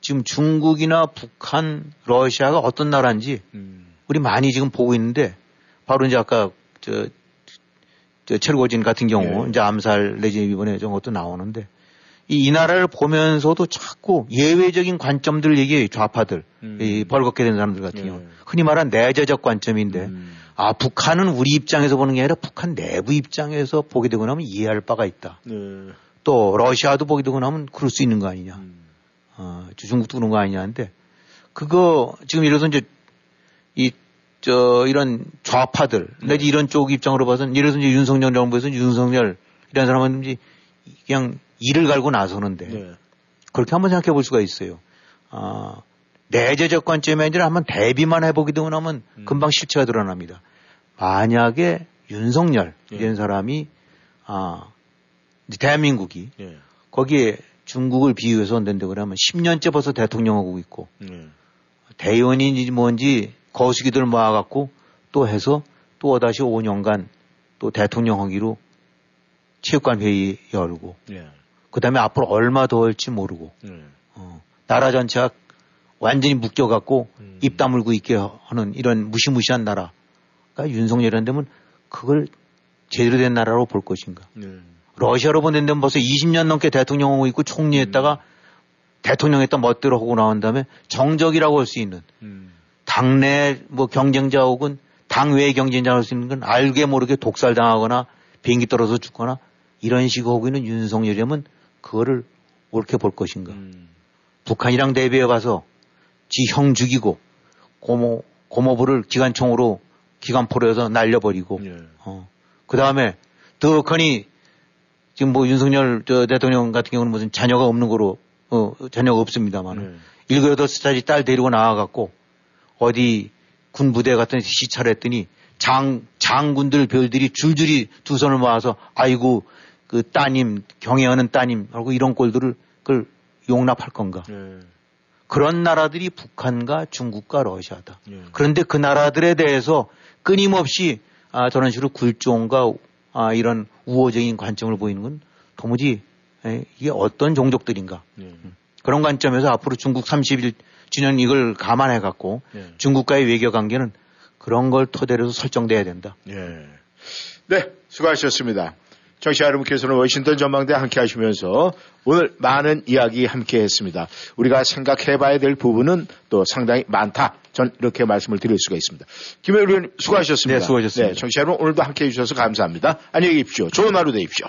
S2: 지금 중국이나 북한, 러시아가 어떤 나라인지 음. 우리 많이 지금 보고 있는데 바로 이제 아까 저, 저 철고진 같은 경우 예. 이제 암살 내지 이번에 좀 것도 나오는데 이, 이 나라를 보면서도 자꾸 예외적인 관점들 얘기해요 좌파들 음. 이 벌겋게 된 사람들 같은 예. 경우 흔히 말하는 내재적 관점인데 음. 아, 북한은 우리 입장에서 보는 게 아니라 북한 내부 입장에서 보게 되고 나면 이해할 바가 있다. 네. 또 러시아도 보게 되고 나면 그럴 수 있는 거 아니냐. 음. 어, 중국도 그런 거 아니냐는데 그거 지금 이래서 이제 이 저 이런 좌파들 네. 내지 이런 쪽 입장으로 봐서는 예를 들어서 이제 윤석열 정부에서 윤석열 이런 사람은 이제 그냥 일을 갈고 나서는데 네. 그렇게 한번 생각해 볼 수가 있어요. 아, 내재적 관점이 아니라 한번 대비만 되고 나면 음. 금방 실체가 드러납니다. 만약에 윤석열 예. 이런 사람이 아 대한민국이 예. 거기에 중국을 비유해서 온다는데 그러면 10년째 벌써 대통령하고 있고 예. 대의원인지 뭔지 거수기들 모아갖고 또 해서 또 다시 5년간 또 대통령 하기로 체육관 회의 열고 예. 그 다음에 앞으로 얼마 더 할지 모르고, 음. 어, 나라 전체가 완전히 묶여갖고 음. 입 다물고 있게 하는 이런 무시무시한 나라가 윤석열이란 데면 그걸 제대로 된 나라로 볼 것인가. 음. 러시아로 보낸 데는 벌써 20년 넘게 대통령 하고 있고 총리했다가 음. 대통령 했다 멋대로 하고 나온 다음에 정적이라고 할 수 있는 음. 당내 뭐 경쟁자 혹은 당외 경쟁자 할 수 있는 건 알게 모르게 독살당하거나 비행기 떨어져 죽거나 이런 식으로 하고 있는 윤석열이면 그거를 옳게 볼 것인가. 음. 북한이랑 대비해 봐서 지 형 죽이고 고모, 고모부를 기관총으로 기관포로 해서 날려버리고, 예. 어. 그 다음에 더커니 지금 뭐 윤석열 저 대통령 같은 경우는 무슨 자녀가 없는 거로, 어, 자녀가 없습니다만, 예. 일곱 여덟 살짜리 딸 데리고 나와갖고 어디 군 부대 같은 시찰 했더니 장, 장군들 별들이 줄줄이 두 손을 모아서 아이고 그 따님, 경애하는 따님 하고 이런 꼴들을 그걸 용납할 건가. 예. 그런 나라들이 북한과 중국과 러시아다. 예. 그런데 그 나라들에 대해서 끊임없이 아, 저런 식으로 굴종과 아, 이런 우호적인 관점을 보이는 건 도무지 에, 이게 어떤 종족들인가. 예. 음. 그런 관점에서 앞으로 중국 31주년 이걸 감안해 갖고 예. 중국과의 외교 관계는 그런 걸 토대로 해서 설정돼야 된다.
S1: 예. 네, 수고하셨습니다. 청취자 여러분께서는 워싱턴 전망대 함께 하시면서 오늘 많은 이야기 함께 했습니다. 우리가 생각해 봐야 될 부분은 또 상당히 많다. 전 이렇게 말씀을 드릴 수가 있습니다. 김혜우 의원님 수고하셨습니다.
S2: 네, 수고하셨습니다. 네,
S1: 청취자 여러분 오늘도 함께 해주셔서 감사합니다. 안녕히 계십시오. 좋은 하루 되십시오.